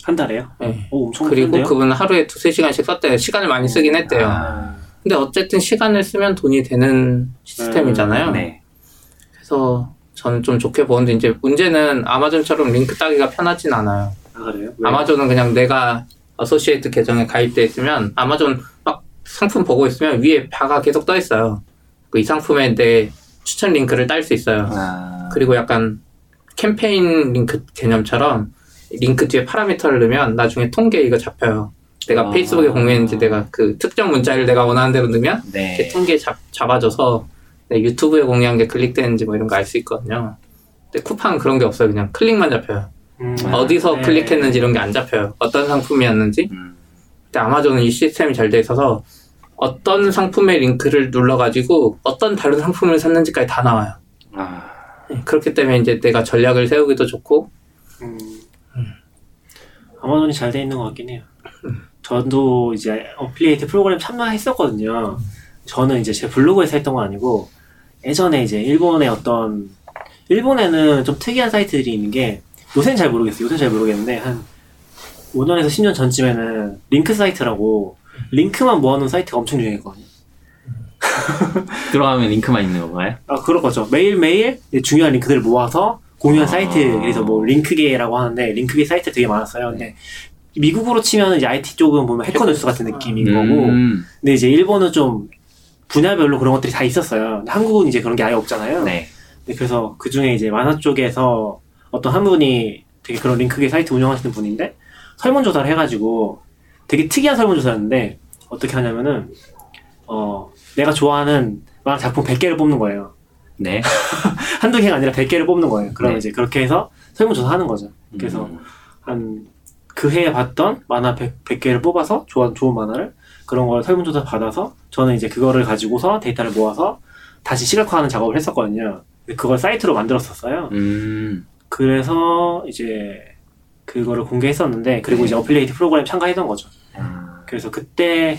한 달에요? 네. 오, 엄청 그리고 큰데요? 그분은 하루에 두세 시간씩 썼대요. 시간을 많이 쓰긴 했대요. 아. 근데 어쨌든 시간을 쓰면 돈이 되는 시스템이잖아요. 네. 그래서 저는 좀 좋게 보는데 이제 문제는 아마존처럼 링크 따기가 편하진 않아요. 아, 그래요? 왜? 아마존은 그냥 내가 associate 계정에 가입돼 있으면 아마존 막 상품 보고 있으면 위에 바가 계속 떠 있어요. 그 이 상품에 내 추천 링크를 딸 수 있어요. 아. 그리고 약간 캠페인 링크 개념처럼 링크 뒤에 파라미터를 넣으면 나중에 통계 이거 잡혀요. 내가 아. 페이스북에 공유했는지 내가 그 특정 문자를 내가 원하는 대로 넣으면 네. 통계 잡, 잡아줘서 내 유튜브에 공유한 게 클릭되는지 뭐 이런 거 알 수 있거든요. 근데 쿠팡은 그런 게 없어요. 그냥 클릭만 잡혀요. 음, 어디서 네. 클릭했는지 이런 게 안 잡혀요. 어떤 상품이었는지. 음. 근데 아마존은 이 시스템이 잘 돼 있어서 어떤 상품의 링크를 눌러가지고 어떤 다른 상품을 샀는지까지 다 나와요. 아. 네, 그렇기 때문에 이제 내가 전략을 세우기도 좋고 음. 아마존이 잘 돼 있는 것 같긴 해요. 저도 이제 affiliate 프로그램 참여했었거든요. 저는 이제 제 블로그에서 했던 건 아니고 예전에 이제 일본의 어떤 일본에는 좀 특이한 사이트들이 있는 게 요새는 잘 모르겠어요. 요새는 잘 모르겠는데 한 5년에서 10년 전쯤에는 링크 사이트라고 링크만 모아놓은 사이트가 엄청 유행했거든요. 들어가면 링크만 있는 건가요? 아, 그럴 거죠. 매일 매일 중요한 링크들을 모아서 공유한 아. 사이트, 그래서 뭐 링크계라고 하는데 링크계 사이트 되게 많았어요. 근데 미국으로 치면 이제 IT 쪽은 보면 해커 뉴스 같은 느낌인 거고, 음. 근데 이제 일본은 좀 분야별로 그런 것들이 다 있었어요. 한국은 이제 그런 게 아예 없잖아요. 네. 네, 그래서 그 중에 이제 만화 쪽에서 어떤 한 분이 되게 그런 링크계 사이트 운영하시는 분인데 설문조사를 해가지고 되게 특이한 설문조사였는데 어떻게 하냐면은 어 내가 좋아하는 만화 작품 100개를 뽑는 거예요. 네. 한두 개가 아니라 100개를 뽑는 거예요. 그러면 네. 이제 그렇게 해서 설문조사 하는 거죠. 그래서 음. 한그 해에 봤던 만화 100, 100 개를 뽑아서 좋은, 좋은 만화를 그런 걸 설문조사 받아서 저는 이제 그거를 가지고서 데이터를 모아서 다시 시각화하는 작업을 했었거든요. 그걸 사이트로 만들었었어요. 음. 그래서 이제 그거를 공개했었는데 그리고 네. 이제 affiliate 프로그램 참가했던 거죠. 아. 그래서 그때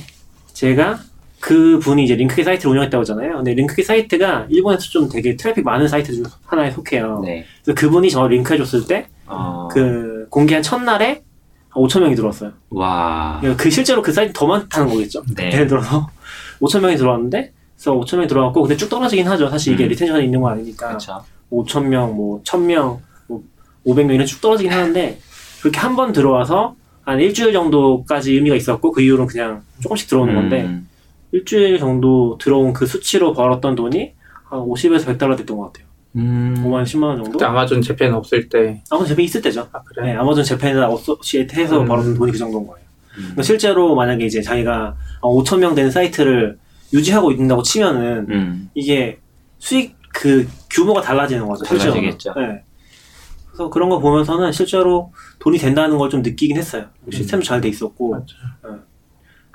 제가 그 분이 이제 링크계 사이트를 운영했다고 하잖아요. 근데 링크계 사이트가 일본에서 좀 되게 트래픽 많은 사이트 중 하나에 속해요. 네. 그래서 그분이 저를 링크해줬을 때 어. 그 공개한 첫날에 5천 명이 들어왔어요. 와. 그러니까 그 실제로 그 사이트 더 많다는 거겠죠. 네. 예를 들어서 5천 명이 들어왔는데 그래서 5천 명 들어갔고 근데 쭉 떨어지긴 하죠. 사실 이게 음. retention이 있는 건 아니니까 그렇죠. 5천 명, 뭐 1,000명, 뭐 500명 이런 쭉 떨어지긴 하는데 그렇게 한 번 들어와서 한 일주일 정도까지 의미가 있었고 그 이후로는 그냥 조금씩 들어오는 건데 음, 일주일 정도 들어온 그 수치로 벌었던 돈이 한 50에서 100달러 됐던 것 같아요. 음. 5만 10만 원 정도? 아마존 재팬 없을 때. 아마존 재팬 있을 때죠. 아, 그래? 네, 아마존 재팬이나 associate 해서 음. 벌었던 돈이 그 정도인 거예요. 음. 그러니까 실제로 만약에 이제 자기가 5천 명 되는 사이트를 유지하고 있는다고 치면은 음. 이게 수익 그 규모가 달라지는 거죠. 실제로. 달라지겠죠. 네. 그래서 그런 거 보면서는 실제로 돈이 된다는 걸 좀 느끼긴 했어요. 시스템도 잘 돼 있었고. 맞아요. 네.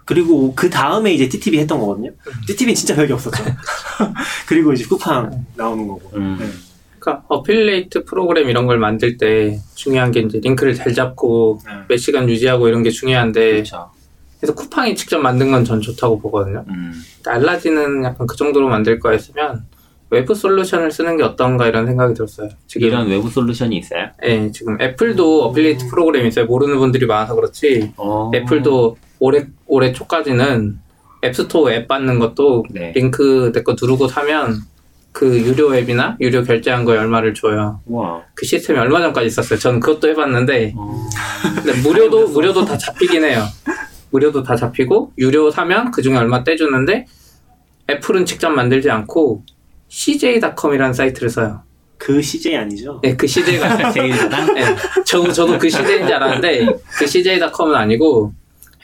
그리고 그 다음에 이제 TTV 했던 거거든요. 음. TTV는 진짜 별게 없었죠. 그리고 이제 쿠팡 나오는 거고. 음. 네. 그러니까 어필레이트 프로그램 이런 걸 만들 때 중요한 게 이제 링크를 잘 잡고 네. 몇 시간 유지하고 이런 게 중요한데 그렇죠. 그래서 쿠팡이 직접 만든 건 전 좋다고 보거든요. 음. 알라딘은 약간 그 정도로 만들 거였으면 외부 솔루션을 쓰는 게 어떤가 이런 생각이 들었어요. 지금 이런 외부 솔루션이 있어요? 예, 지금 애플도 affiliate 프로그램이 있어요. 모르는 분들이 많아서 그렇지. 어. 애플도 올해 올해 초까지는 앱스토어 앱 받는 것도 네. 링크 내 거 누르고 사면 그 유료 앱이나 유료 결제한 거에 얼마를 줘요. 와. 그 시스템이 얼마 전까지 있었어요. 저는 그것도 해봤는데 어. 근데 무료도 무료도 다 잡히긴 해요. 무료도 다 잡히고 유료 사면 그 중에 얼마 떼주는데 애플은 직접 만들지 않고 CJ.com이라는 사이트를 써요. 그 CJ 아니죠? 네, 그 CJ가 제일 당 네, 저, 저도 그 CJ인 줄 알았는데 그 CJ.com은 아니고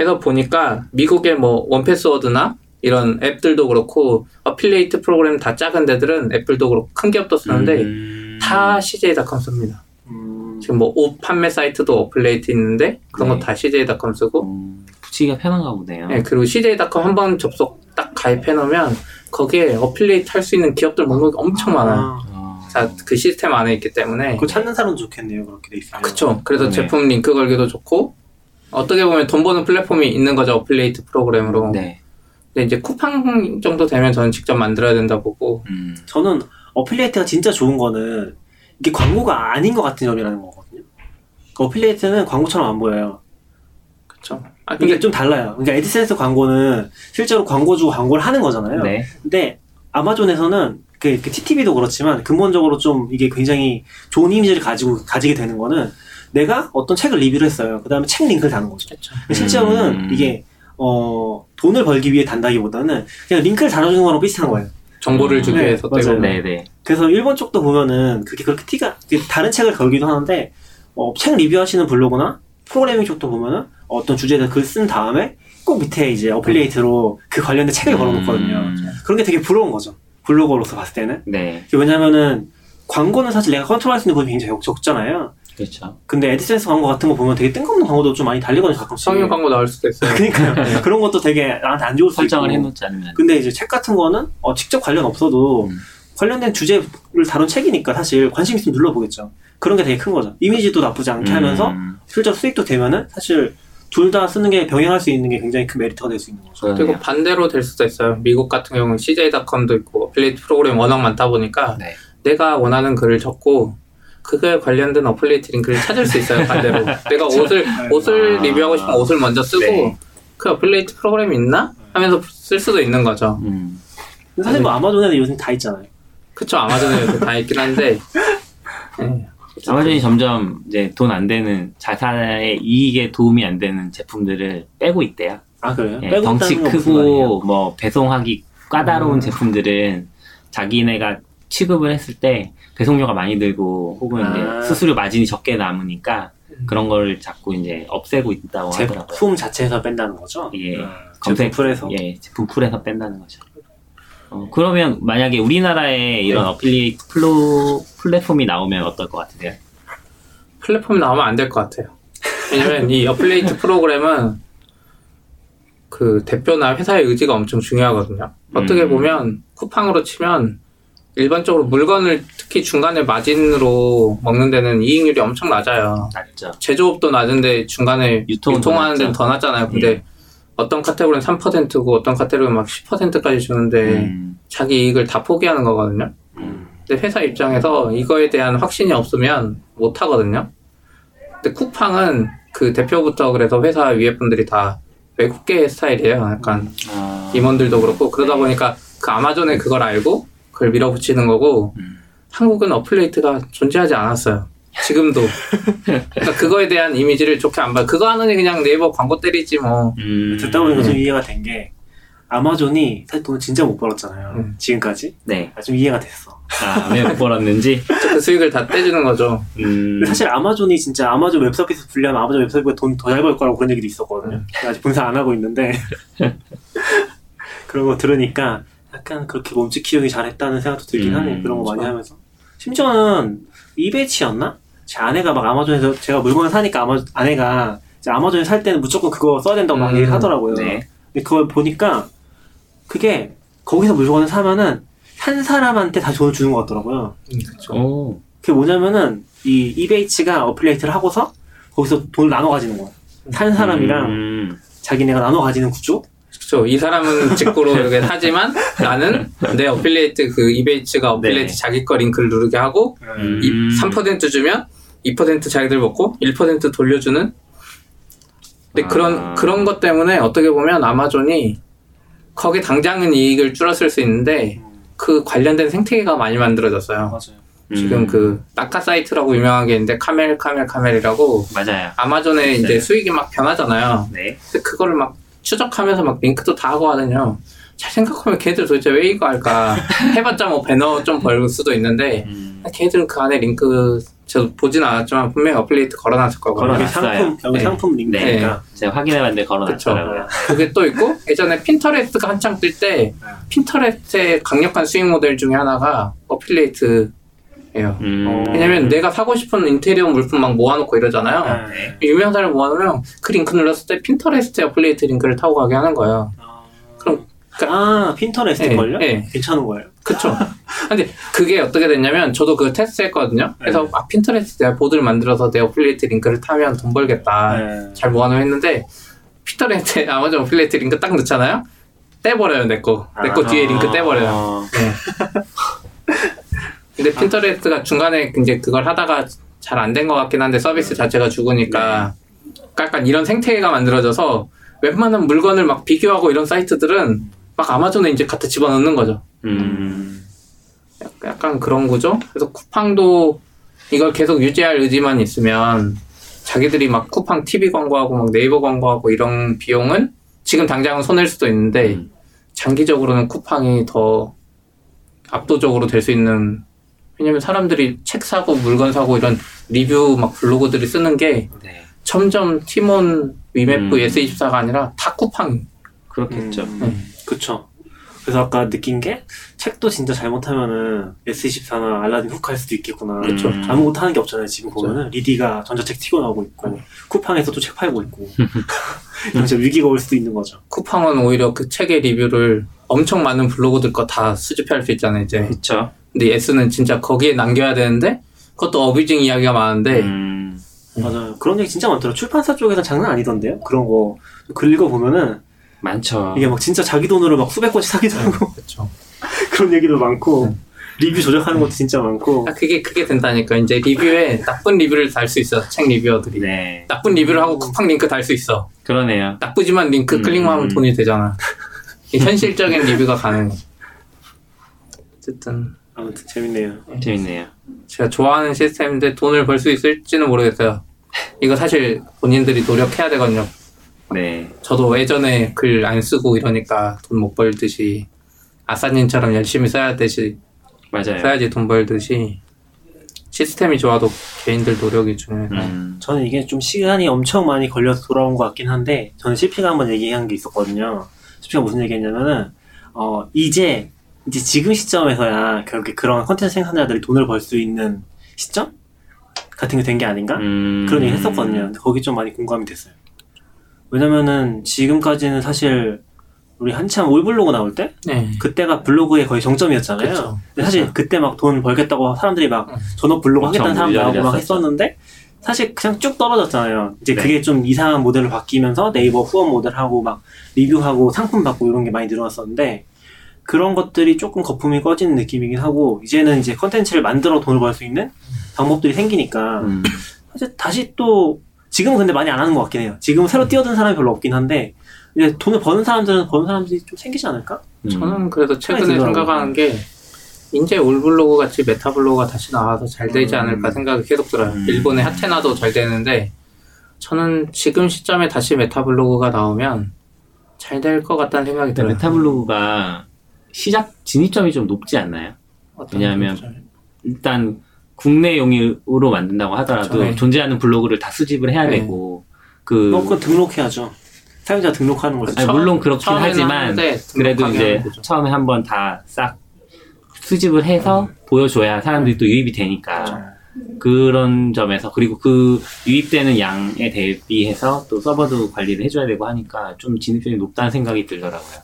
해서 보니까 미국의 뭐 1Password나 이런 앱들도 그렇고 affiliate 프로그램 다 작은 데들은 애플도 그렇고 큰 기업도 쓰는데 음. 다 CJ.com 씁니다. 음, 지금 뭐 옷 판매 사이트도 affiliate 있는데 그런 네. 거 다 CJ.com 쓰고 음, 붙이기가 편한가 보네요. 네, 그리고 CJ.com 한번 접속 딱 가입해 놓으면 거기에 affiliate 할 수 있는 기업들 목록이 엄청 많아요. 아, 어. 자, 그 시스템 안에 있기 때문에 그거 찾는 사람도 좋겠네요. 그렇게 돼 있으면. 그쵸. 그래서 네. 제품 링크 걸기도 좋고 어떻게 보면 돈 버는 플랫폼이 있는 거죠 affiliate 프로그램으로. 네. 근데 이제 쿠팡 정도 되면 저는 직접 만들어야 된다 보고 음. 저는 affiliate가 진짜 좋은 거는 이게 광고가 아닌 것 같은 점이라는 거거든요. 그 affiliate는 광고처럼 안 보여요. 그쵸. 아 이게 근데 좀 달라요. 그러니까 AdSense 광고는 실제로 광고 주고 광고를 하는 거잖아요. 네. 근데 아마존에서는 그, 그 TTV도 그렇지만 근본적으로 좀 이게 굉장히 좋은 이미지를 가지고 가지게 되는 거는 내가 어떤 책을 리뷰를 했어요. 그 다음에 책 링크를 다는 거죠. 그쵸. 실제로는 음. 이게 어 돈을 벌기 위해 단다기보다는 그냥 링크를 달아주는 거랑 비슷한 거예요. 정보를 음, 주기 네, 위해서 맞아요. 떼고 네, 네. 그래서 일본 쪽도 보면은 그게 그렇게 티가 다른 책을 걸기도 하는데 어, 책 리뷰하시는 블로그나 프로그래밍 쪽도 보면은 어떤 주제에 대해서 글 쓴 다음에 꼭 밑에 이제 affiliate로 그 관련된 책을 걸어놓거든요. 음. 그런 게 되게 부러운 거죠. 블로거로서 봤을 때는. 네. 왜냐면은 광고는 사실 내가 컨트롤할 수 있는 부분이 굉장히 적- 적잖아요. 그렇죠. 근데 AdSense 광고 같은 거 보면 되게 뜬금없는 광고도 좀 많이 달리거든요, 가끔씩. 성인 광고 나올 수도 있어요. 그러니까요. 그런 것도 되게 나한테 안 좋을 수 설정을 있고. 해놓지 않으면. 근데 이제 책 같은 거는 어, 직접 관련 없어도 음. 관련된 주제를 다룬 책이니까 사실 관심 있으면 눌러보겠죠. 그런 게 되게 큰 거죠. 이미지도 나쁘지 않게 하면서 음. 실제로 수익도 되면은 사실 둘 다 쓰는 게 병행할 수 있는 게 굉장히 큰 메리트가 될 수 있는 거죠. 그리고 반대로 될 수도 있어요. 미국 같은 경우는 CJ.com도 있고 affiliate 프로그램 워낙 많다 보니까 네. 내가 원하는 글을 적고 그거에 관련된 affiliate 링크를 찾을 수 있어요. 반대로 내가 옷을 옷을 아. 리뷰하고 싶으면 옷을 먼저 쓰고 네. 그 affiliate 프로그램이 있나 하면서 쓸 수도 있는 거죠. 음. 사실 뭐 아마존에는 요즘 다 있잖아요. 그쵸 아마존에 요새 다 있긴 한데 네. 아마존이 점점 이제 돈 안 되는 자산의 이익에 도움이 안 되는 제품들을 빼고 있대요. 아 그래요? 예, 빼고 덩치? 크고 뭐 배송하기 까다로운 음. 제품들은 자기네가 취급을 했을 때 배송료가 많이 들고 혹은 아. 이제 수수료 마진이 적게 남으니까 그런 걸 자꾸 이제 없애고 있다고 하더라고요. 제품 자체에서 뺀다는 거죠? 예. 음, 검색 제품 풀에서. 예, 제품 풀에서 뺀다는 거죠. 어, 그러면 만약에 우리나라에 이런 네. affiliate 플로, 플랫폼이 나오면 어떨 것 같으세요? 플랫폼이 나오면 안 될 것 같아요. 왜냐면 이 affiliate 프로그램은 그 대표나 회사의 의지가 엄청 중요하거든요. 어떻게 음. 보면 쿠팡으로 치면 일반적으로 물건을 특히 중간에 마진으로 먹는 데는 이익률이 엄청 낮아요. 낮죠. 제조업도 낮은데 중간에 유통하는 데는. 더 낮잖아요. 근데 예. 어떤 카테고리는 3%고 어떤 카테고리는 막 10%까지 주는데 음, 자기 이익을 다 포기하는 거거든요. 음. 근데 회사 입장에서 이거에 대한 확신이 없으면 못 하거든요. 근데 쿠팡은 그 대표부터 그래서 회사 위에 분들이 다 외국계 스타일이에요. 약간 아, 임원들도 그렇고 그러다 보니까 그 아마존에 그걸 알고 그걸 밀어붙이는 거고 음. 한국은 어플레이트가 존재하지 않았어요. 지금도. 그러니까 그거에 대한 이미지를 좋게 안 봐. 그거 하느니 그냥 네이버 광고 때리지 뭐. 음. 듣다 보니까 좀 이해가 된 게 아마존이 사실 돈을 진짜 못 벌었잖아요. 음. 지금까지. 네. 아, 좀 이해가 됐어. 아, 왜 못 벌었는지. 그 수익을 다 떼주는 거죠. 음. 사실 아마존이 진짜 아마존 웹서비스 분리하면 아마존 웹서비스가 돈 더 잘 벌 거라고 그런 얘기도 있었거든요. 제가 아직 분사 안 하고 있는데 그런 거 들으니까 약간 그렇게 몸집 키우기 잘했다는 생각도 들긴 음, 하네요. 그런 거 많이 좋아. 하면서. 심지어는 이베이치였나? 제 아내가 막 아마존에서 제가 물건을 사니까 아마 아내가 이제 아마존에 살 때는 무조건 그거 써야 된다고 막 음, 얘기하더라고요. 네. 근데 그걸 보니까 그게 거기서 물건을 사면은 산 사람한테 다시 돈을 주는 것 같더라고요. 음, 그쵸. 오. 그게 뭐냐면은 이 이베이츠가 어플레이트를 하고서 거기서 돈을 나눠 가지는 거야. 산 사람이랑 음. 자기네가 나눠 가지는 구조? 그쵸. 이 사람은 직구로 이렇게 사지만 나는 내 affiliate 그 이베이츠가 어필리에이트 네. 자기 거 링크를 누르게 하고 음. 이3% 주면 2% 자기들 먹고 1% 돌려주는 근데 아. 그런 그런 것 때문에 어떻게 보면 아마존이 거기 당장은 이익을 줄었을 수 있는데 그 관련된 생태계가 많이 만들어졌어요. 맞아요. 지금 음. 그 낙하 사이트라고 유명한 게 있는데 CamelCamelCamel이라고 맞아요. 아마존에 이제 네. 수익이 막 변하잖아요. 네. 근데 그거를 막 추적하면서 막 링크도 다 하고 하거든요. 잘 생각하면 걔들 도대체 왜 이거 할까? 해봤자 뭐 배너 좀 벌 수도 있는데 음. 걔들은 그 안에 링크 저 보진 않았지만 분명히 affiliate 걸어놨을 거거든요. 여기 걸어놨어요. 상품, 여기 네. 상품 링크니까. 제가 확인해봤는데 걸어놨더라고요. 그게 또 있고 예전에 핀터레스트가 한창 뜰 때 핀터레스트의 강력한 수익 모델 중에 하나가 affiliate예요. 음. 어. 왜냐면 내가 사고 싶은 인테리어 물품 막 모아놓고 이러잖아요. 네. 유명한 사람 모아놓으면 그 링크 눌렀을 때 핀터레스트에 affiliate 링크를 타고 가게 하는 거예요. 그럼, 그럼- 아, 핀터레스트 걸요? 예. 괜찮은 거예요. 그쵸. 근데 그게 어떻게 됐냐면 저도 그거 테스트 했거든요. 그래서 네. 아, 핀터레스트 내가 보드를 만들어서 내 affiliate 링크를 타면 돈 벌겠다. 네. 잘 모아놓으면 했는데 핀터레스트에 아마존 affiliate 링크 딱 넣잖아요. 떼버려요 내 거. 내거 아. 뒤에 링크 떼버려요. 어. 네. 근데 핀터레스트가 중간에 이제 그걸 하다가 잘 안 된 것 같긴 한데 서비스 자체가 죽으니까 약간 이런 생태계가 만들어져서 웬만한 물건을 막 비교하고 이런 사이트들은 막 아마존에 이제 갖다 집어넣는 거죠. 음. 약간- 약간 그런 구조? 그래서 쿠팡도 이걸 계속 유지할 의지만 있으면 자기들이 막 쿠팡 TV 광고하고 막 네이버 광고하고 이런 비용은 지금 당장은 손해일 수도 있는데 음. 장기적으로는 쿠팡이 더 압도적으로 될 수 있는 왜냐면 사람들이 책 사고 물건 사고 이런 리뷰 막 블로그들이 쓰는 게 네. 점점 티몬 위메프 음. S24가 아니라 다 쿠팡 그렇겠죠. 음, 그쵸. 그래서 아까 느낀 게 책도 진짜 잘못하면은 S24나 알라딘 훅할 수도 있겠구나. 그쵸. 아무것도 하는 게 없잖아요. 지금 그쵸. 보면은 리디가 전자책 튀어나오고 있고 쿠팡에서도 책 팔고 있고 이런 진짜 위기가 올 수도 있는 거죠. 쿠팡은 오히려 그 책의 리뷰를 엄청 많은 블로그들 거 다 수집할 수 있잖아요 이제 그렇죠. 근데 S는 진짜 거기에 남겨야 되는데 그것도 abusing 이야기가 많은데 음. 맞아요. 그런 얘기 진짜 많더라고요. 출판사 쪽에서 장난 아니던데요? 그런 거. 글 읽어보면은 많죠. 이게 막 진짜 자기 돈으로 막 수백 권씩 사기도 하고 그렇죠. 그런 얘기도 많고 네. 리뷰 조작하는 것도 진짜 많고 아, 그게 그게 된다니까 이제 리뷰에 나쁜 리뷰를 달 수 있어 책 reviewer들이 네. 나쁜 리뷰를 하고 쿠팡 링크 달 수 있어 그러네요. 나쁘지만 링크 음. 클릭만 하면 돈이 되잖아 이 현실적인 리뷰가 가능해 어쨌든 아무튼 재밌네요. 재밌네요. 제가 좋아하는 시스템인데 돈을 벌 수 있을지는 모르겠어요 이거 사실 본인들이 노력해야 되거든요 네. 저도 예전에 글 안 쓰고 이러니까 돈 못 벌듯이 아싸님처럼 열심히 써야 되지 맞아요. 써야지 돈 벌듯이 시스템이 좋아도 개인들 노력이 중요해서 음. 저는 이게 좀 시간이 엄청 많이 걸려서 돌아온 것 같긴 한데 저는 CP가 한번 얘기한 게 있었거든요. CP가 무슨 얘기했냐면은 어 이제 이제 지금 시점에서야 그렇게 그런 컨텐츠 생산자들이 돈을 벌 수 있는 시점 같은 게 된 게 아닌가 음. 그런 얘기 했었거든요. 근데 거기 좀 많이 공감이 됐어요. 왜냐면은 지금까지는 사실 우리 한참 올블로그 나올 때 네. 그때가 블로그의 거의 정점이었잖아요. 그쵸. 근데 사실. 그때 막 돈 벌겠다고 사람들이 막 응. 전업 블로그 엄청 하겠다는 사람 나오고 막. 했었는데 사실 그냥 쭉 떨어졌잖아요. 이제 네. 그게 좀 이상한 모델로 바뀌면서 네이버 후원 모델하고 막 리뷰하고 상품 받고 이런 게 많이 늘어났었는데 그런 것들이 조금 거품이 꺼지는 느낌이긴 하고 이제는 이제 컨텐츠를 만들어 돈을 벌 수 있는 방법들이 생기니까 음. 사실 다시 또 지금은 근데 많이 안 하는 것 같긴 해요. 지금 새로 뛰어든 사람이 별로 없긴 한데 이제 돈을 버는 사람들은 버는 사람들이 좀 생기지 않을까? 음. 저는 그래도 최근에. 생각하는 게 이제 올블로그 같이 meta blog가 다시 나와서 잘 되지 음. 않을까 생각이 계속 들어요. 음. 일본의 하테나도 잘 되는데 저는 지금 시점에 다시 메타블로그가 나오면 잘 될 것 같다는 생각이 들어요. 메타블로그가 시작 진입점이 좀 높지 않나요? 왜냐하면 점에서? 일단 국내용으로 만든다고 하더라도 그렇죠. 네. 존재하는 블로그를 다 수집을 해야 네. 되고 그 어, 그건 등록해야죠. 사용자 등록하는 거죠. 아니, 물론 그렇긴 하지만 그래도 이제. 처음에 한번 다 싹 수집을 해서 보여줘야 사람들이 또 유입이 되니까 그런 점에서 그리고 그 유입되는 양에 대비해서 또 서버도 관리를 해줘야 되고 하니까 좀 진입점이 높다는 생각이 들더라고요.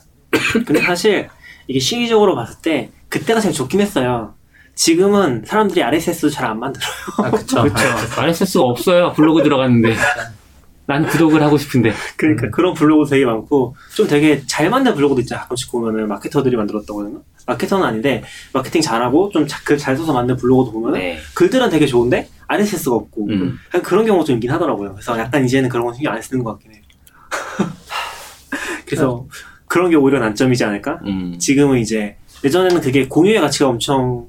근데 사실 이게 시기적으로 봤을 때 그때가 제일 좋긴 했어요. 지금은 사람들이 RSS도 잘 안 만들어요. 아, 그쵸. RSS가 없어요. 블로그 들어갔는데 난 구독을 하고 싶은데 그러니까 그런 블로그 되게 많고 좀 되게 잘 만든 블로그도 있잖아. 가끔씩 보면은 마케터들이 만들었다고 하나? 마케터는 아닌데 마케팅 잘하고 좀 글잘 써서 만든 블로그도 보면은 네. 글들은 되게 좋은데 RSS가 없고 음. 그런 경우가 좀 있긴 하더라고요. 그래서 약간 이제는 그런 건 신경 안 쓰는 것 같긴 해요. 그래서 그런 게 오히려 난점이지 않을까? 음. 지금은 이제 예전에는 그게 공유의 가치가 엄청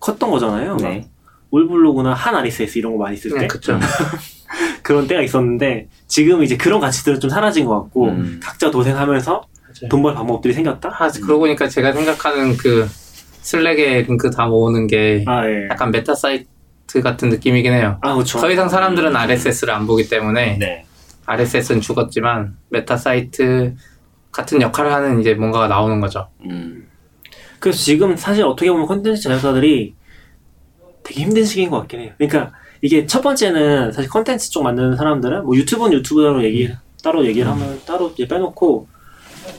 컸던 거잖아요. 네. 올블로그나 한 RSS 이런 거 많이 쓸 때 네, 그쵸. 그런 때가 있었는데 지금 이제 그런 가치들은 좀 사라진 것 같고 음. 각자 도생하면서. 돈 벌 방법들이 생겼다. 아, 그러고 보니까 제가 생각하는 그 슬랙에 링크 다 모으는 게 아 예. 약간 메타 사이트 같은 느낌이긴 해요. 아 그렇죠. 더 이상 사람들은 RSS를 안 보기 때문에 네. RSS는 죽었지만 메타 사이트 같은 역할을 하는 이제 뭔가가 나오는 거죠. 음. 그래서 지금 사실 어떻게 보면 콘텐츠 제작사들이 되게 힘든 시기인 것 같긴 해요. 그러니까 이게 첫 번째는 사실 콘텐츠 쪽 만드는 사람들은 뭐 유튜브는 유튜브로 얘기 따로 얘기를 하면 따로 이제 빼놓고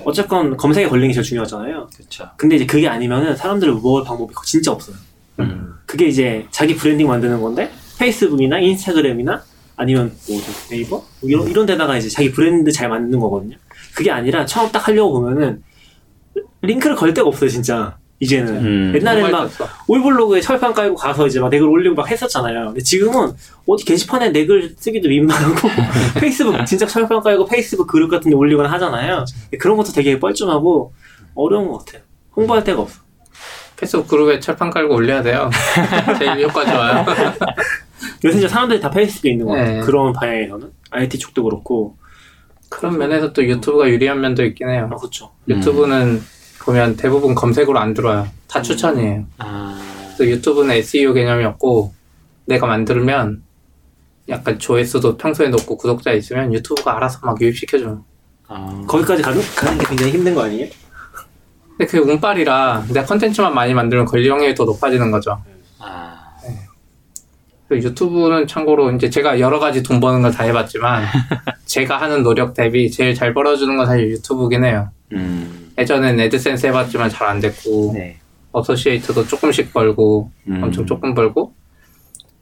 어쨌건 검색에 걸리는 게 제일 중요하잖아요. 그렇죠. 근데 이제 그게 아니면은 사람들을 모을 방법이 진짜 없어요. 음. 그게 이제 자기 브랜딩 만드는 건데 페이스북이나 인스타그램이나 아니면 뭐 네이버 뭐 이런 이런 데다가 이제 자기 브랜드 잘 만드는 거거든요. 그게 아니라 처음 딱 하려고 보면은 링크를 걸 데가 없어요, 진짜. 이제는 음. 옛날에는 막 정말 올블로그에 철판 깔고 가서 이제 막 댓글 올리고 막 했었잖아요. 근데 지금은 어디 게시판에 댓글 쓰기도 민망하고 페이스북 진짜 철판 깔고 페이스북 그룹 같은 데 올리거나 하잖아요. 그런 것도 되게 뻘쭘하고 어려운 것 같아요. 홍보할 데가 없어. 페이스북 그룹에 철판 깔고 올려야 돼요. 제일 효과 좋아요. 요새 이제 사람들이 다 페이스북에 있는 것 같아요. 네. 그런 방향에서는 IT 쪽도 그렇고 그런 면에서 또 유튜브가 유리한 면도 있긴 해요. 아 그렇죠. 유튜브는 보면 대부분 검색으로 안 들어와요. 다 추천이에요. 아. 그래서 유튜브는 SEO 개념이 없고 내가 만들면 약간 조회수도 평소에 높고 구독자 있으면 유튜브가 알아서 막 유입시켜줘요. 아. 거기까지 가는, 가는 게 굉장히 힘든 거 아니에요? 근데 그게 운빨이라 내가 컨텐츠만 많이 만들면 권리 확률이 더 높아지는 거죠. 아. 유튜브는 참고로 이제 제가 여러 가지 돈 버는 걸 다 해봤지만 제가 하는 노력 대비 제일 잘 벌어주는 건 사실 유튜브긴 해요. 음. 예전엔 애드센스 해봤지만 잘 안 됐고 네. associate도 조금씩 벌고 음. 엄청 조금 벌고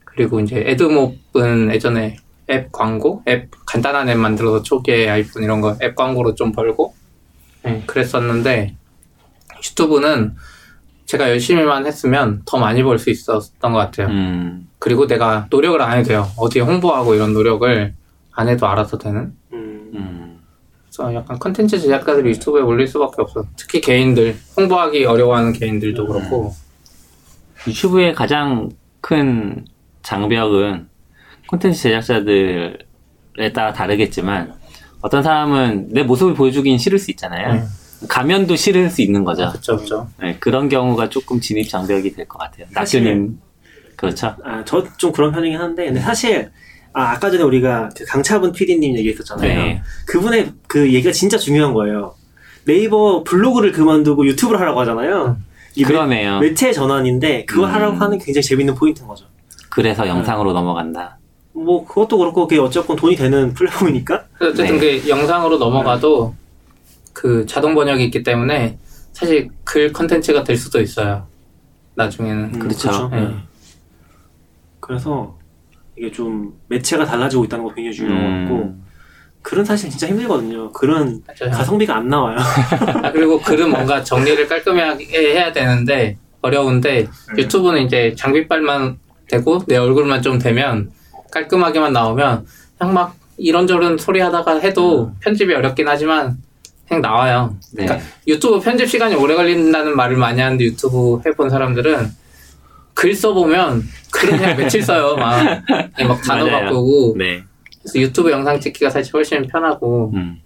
그리고 이제 애드몹은 예전에 앱 광고 앱 간단한 앱 만들어서 초기에 아이폰 이런 거 앱 광고로 좀 벌고 네, 그랬었는데 유튜브는 제가 열심히만 했으면 더 많이 벌 수 있었던 것 같아요. 음. 그리고 내가 노력을 안 해도 돼요. 어디에 홍보하고 이런 노력을 안 해도 알아서 되는. 음. 음. 그래서 약간 컨텐츠 제작가들이 유튜브에 올릴 수밖에 없어. 특히 개인들 홍보하기 어려워하는 개인들도 그렇고. 유튜브의 가장 큰 장벽은 콘텐츠 제작자들에 따라 다르겠지만 어떤 사람은 내 모습을 보여주긴 싫을 수 있잖아요. 네. 가면도 싫을 수 있는 거죠. 그렇죠, 그렇죠. 네, 그런 경우가 조금 진입 장벽이 될 것 같아요. 사실- 낙교님 그렇죠. 아, 저 좀 그런 편이긴 한데, 근데 사실, 아, 아까 전에 우리가 그 강차분 PD님 얘기했었잖아요. 네. 그분의 그 얘기가 진짜 중요한 거예요. 네이버 블로그를 그만두고 유튜브를 하라고 하잖아요. 이 매, 그러네요. 매체 전환인데, 그걸 음. 하라고 하는 게 굉장히 재밌는 포인트인 거죠. 그래서 영상으로 넘어간다. 뭐, 그것도 그렇고, 그게 어쨌건 돈이 되는 플랫폼이니까. 어쨌든 네. 그 영상으로 넘어가도 그 자동 번역이 있기 때문에 사실 글 컨텐츠가 될 수도 있어요. 나중에는. 음, 그렇죠. 네. 그래서 이게 좀 매체가 달라지고 있다는 거 굉장히 중요한 것 같고, 음. 글은 사실 진짜 힘들거든요. 글은 맞아요. 가성비가 안 나와요. 아, 그리고 글은 뭔가 정리를 깔끔하게 해야 되는데 어려운데 유튜브는 이제 장비빨만 되고 내 얼굴만 좀 되면 깔끔하게만 나오면 그냥 막 이런저런 소리 하다가 해도 편집이 어렵긴 하지만 그냥 나와요. 네. 그러니까 유튜브 편집 시간이 오래 걸린다는 말을 많이 하는데 유튜브 해본 사람들은 글 써보면 글은 그냥 며칠 써요. 막, 그냥 막 단어 맞아요. 바꾸고. 네. 그래서 유튜브 영상 찍기가 사실 훨씬 편하고, 음.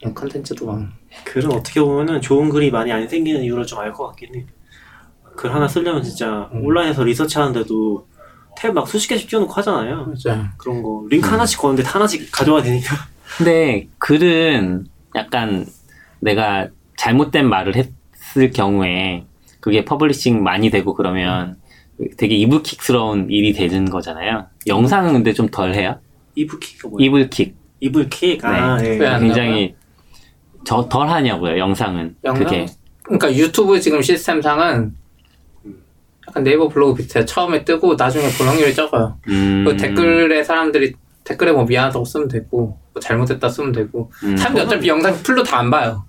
그냥 컨텐츠도 막. 글은 어떻게 보면은 좋은 글이 많이 안 생기는 이유를 좀 알 것 같긴 해. 글 하나 쓰려면 진짜 음. 온라인에서 리서치 하는데도 탭 막 수십 개씩 띄워놓고 하잖아요. 맞아요. 그런 거 링크 하나씩 거는데 다 하나씩 가져와야 되니까. 근데 글은 약간 내가 잘못된 말을 했을 경우에 그게 publishing 많이 되고 그러면 되게 이불킥스러운 일이 되는 거잖아요. 영상은 근데 좀 덜 해요. 이불킥가 뭐야? 이불킥. 이불킥. 아, 네. 예. 왜 안- 굉장히 저 덜 하냐고요. 영상은. 영상? 그게. 그러니까 유튜브 지금 시스템상은 약간 네이버 블로그 비슷해요. 처음에 뜨고 나중에 볼 확률이 적어요. 음. 그 댓글에 사람들이 댓글에 뭐 미안하다고 쓰면 되고 뭐 잘못했다 쓰면 되고 음. 사람들이 어차피 영상 풀로 다 안 봐요.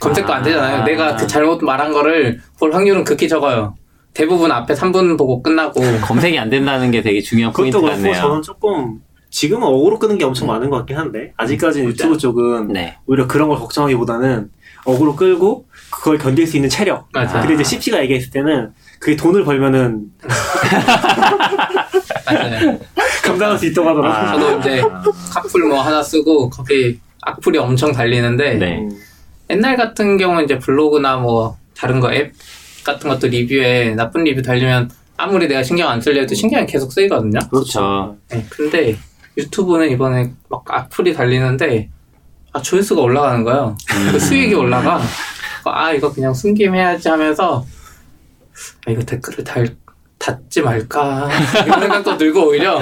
검색도 안 되잖아요. 아. 내가 그 잘못 말한 거를 볼 확률은 극히 적어요. 대부분 앞에 3분 보고 끝나고 검색이 안 된다는 게 되게 중요한 포인트 그것도 그렇고 같네요. 저는 조금 지금은 어그로 끄는 게 엄청 많은 것 같긴 한데 아직까지는 유튜브 쪽은 네. 오히려 그런 걸 걱정하기보다는 어그로 끌고 그걸 견딜 수 있는 체력. 맞아요. 근데 이제 CP가 얘기했을 때는 그게 돈을 벌면은. 감당할 수 있다고 하더라고요. 아. 저도 이제 카풀 뭐 하나 쓰고 거기 악플이 엄청 달리는데 네. 음. 옛날 같은 경우는 이제 블로그나 뭐 다른 거 앱 같은 것도 리뷰에 나쁜 리뷰 달리면 아무리 내가 신경 안 쓸려도 신경이 계속 쓰이거든요. 그렇죠. 네, 근데 유튜브는 이번에 막 악플이 달리는데 아 조회수가 올라가는 거예요. 그 수익이 올라가. 아 이거 그냥 숨김 해야지 하면서 아 이거 댓글을 달 닫지 말까 이런 생각도 들고 오히려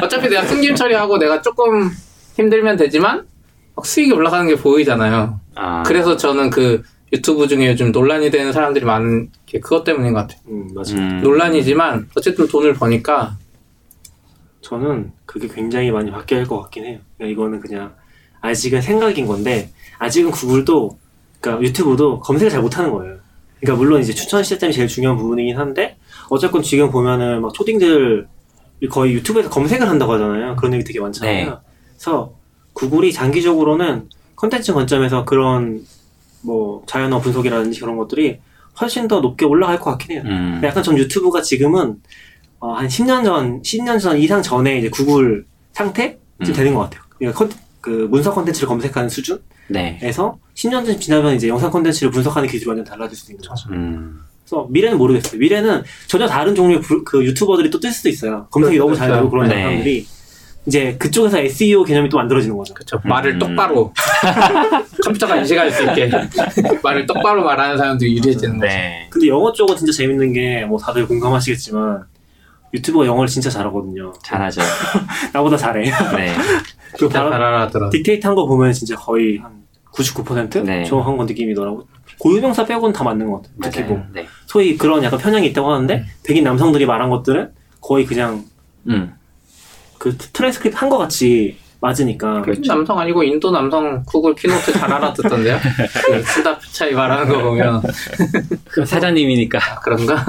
어차피 내가 숨김 처리하고 내가 조금 힘들면 되지만 막 수익이 올라가는 게 보이잖아요. 아. 그래서 저는 그 유튜브 중에 요즘 논란이 되는 사람들이 많은 게 그것 때문인 것 같아요. 음, 맞아. 음. 논란이지만 어쨌든 돈을 버니까 저는 그게 굉장히 많이 바뀌어야 할 것 같긴 해요. 그러니까 이거는 그냥 아직은 생각인 건데 아직은 구글도 그러니까 유튜브도 검색을 잘 못하는 거예요. 그러니까 물론 이제 추천 시스템이 제일 중요한 부분이긴 한데 어쨌건 지금 보면은 막 초딩들 거의 유튜브에서 검색을 한다고 하잖아요. 그런 얘기 되게 많잖아요. 네. 그래서 구글이 장기적으로는 컨텐츠 관점에서 그런 뭐 자연어 분석이라든지 그런 것들이 훨씬 더 높게 올라갈 것 같긴 해요. 음. 약간 전 유튜브가 지금은 어, 한 10년 전, 10년 전 이상 전에 이제 구글 상태쯤 음. 되는 것 같아요. 그러니까 컨, 그 문서 컨텐츠를 검색하는 수준에서 네. 10년 전 지나면 이제 영상 컨텐츠를 분석하는 기술이 완전 달라질 수 있는 거죠. 음. 그래서 미래는 모르겠어요. 미래는 전혀 다른 종류의 부- 그 유튜버들이 또 뜰 수도 있어요. 검색이 그렇죠. 너무 잘 되고 그런 네. 사람들이 이제 그쪽에서 SEO 개념이 또 만들어지는 거죠. 말을 음. 똑바로 컴퓨터가 인식할 수 있게 말을 똑바로 말하는 사람들이 유리해지는 거죠. 네. 근데 영어 쪽은 진짜 재밌는 게 뭐 다들 공감하시겠지만 유튜버가 영어를 진짜 잘하거든요. 잘하죠. 나보다 잘해. 네. 그 알아들어. 딕테이트 한 거 보면 진짜 거의 한 99% 네. 정확한 건 느낌이더라고. 고유명사 빼고는 다 맞는 것 같아요. 특히 맞아요. 뭐 네. 소위 그런 약간 편향이 있다고 하는데 백인 남성들이 말한 것들은 거의 그냥 음. 그 트랜스크립트 한거 같이 맞으니까. 그 남성 아니고 인도 남성 구글 keynote 잘 알아듣던데요? 그 순다 피차이 말하는 거 보면 그 사장님이니까. 아, 그런가?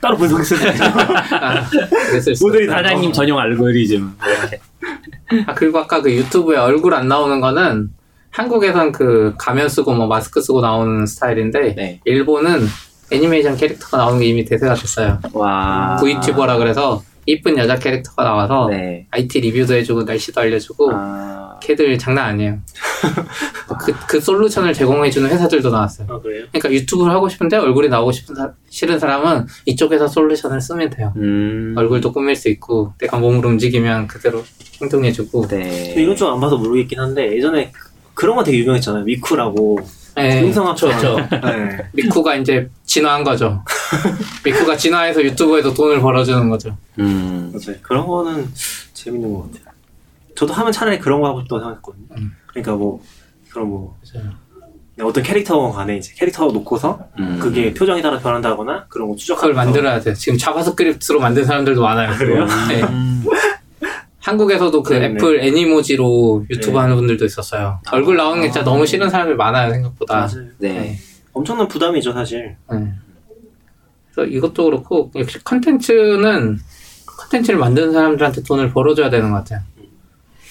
따로 분석했어요. 아. 모델이 다 사장님 전용 알고리즘. 아 그리고 아까 그 유튜브에 얼굴 안 나오는 거는 한국에선 그 가면 쓰고 뭐 마스크 쓰고 나오는 스타일인데 네. 일본은 애니메이션 캐릭터가 나오는 게 이미 대세가 됐어요. 와. V튜버라 그래서 이쁜 여자 캐릭터가 나와서 네. IT 리뷰도 해주고 날씨도 알려주고 아. 걔들 장난 아니에요. 그, 그 솔루션을 제공해주는 회사들도 나왔어요. 아, 그래요? 그러니까 유튜브를 하고 싶은데 얼굴이 나오고 싶은 사- 싫은 사람은 이쪽에서 솔루션을 쓰면 돼요. 음. 얼굴도 꾸밀 수 있고 내가 몸을 움직이면 그대로 행동해주고 네. 이건 좀 안 봐서 모르겠긴 한데 예전에 그- 그런 거 되게 유명했잖아요. 미쿠라고. 네, 음성합성. 그렇죠. 네. 미쿠가 이제 진화한 거죠. 미쿠가 진화해서 유튜브에도 돈을 벌어주는 거죠. 음. 맞아요. 그런 거는 재밌는 것 같아요. 저도 하면 차라리 그런 거 하고 싶다고 생각했거든요. 음. 그러니까 뭐 그런 뭐 맞아요. 어떤 캐릭터 간에 이제 캐릭터 놓고서 음. 그게 표정에 따라 변한다거나 그런 거 그걸 만들어야 돼. 지금 자바스크립트로 만든 사람들도 많아요. 그래요? 네. 음. 한국에서도 그 네, 네. 애플 애니모지로 유튜브 네. 하는 분들도 있었어요. 얼굴 나오는 게 진짜 너무 싫은 사람이 많아요, 생각보다. 맞아요. 네. 엄청난 부담이죠 사실. 네. 그래서 이것도 그렇고, 역시 컨텐츠는 컨텐츠를 만드는 사람들한테 돈을 벌어줘야 되는 것 같아요.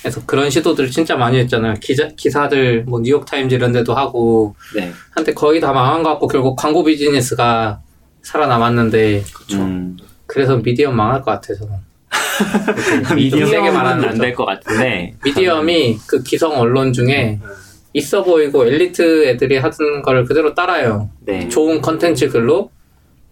그래서 그런 시도들을 진짜 많이 했잖아요. 기자, 기사들 뭐 뉴욕타임즈 이런 데도 하고 네. 한때 거의 다 망한 것 같고 결국 광고 비즈니스가 살아남았는데 음. 그래서 미디엄 망할 것 같아요 저는. 세게 미디엄은 말하는 안될 것 같은데. 미디엄이 그 기성 언론 중에 있어 보이고 엘리트 애들이 하던 걸 그대로 따라요. 네. 좋은 컨텐츠 글로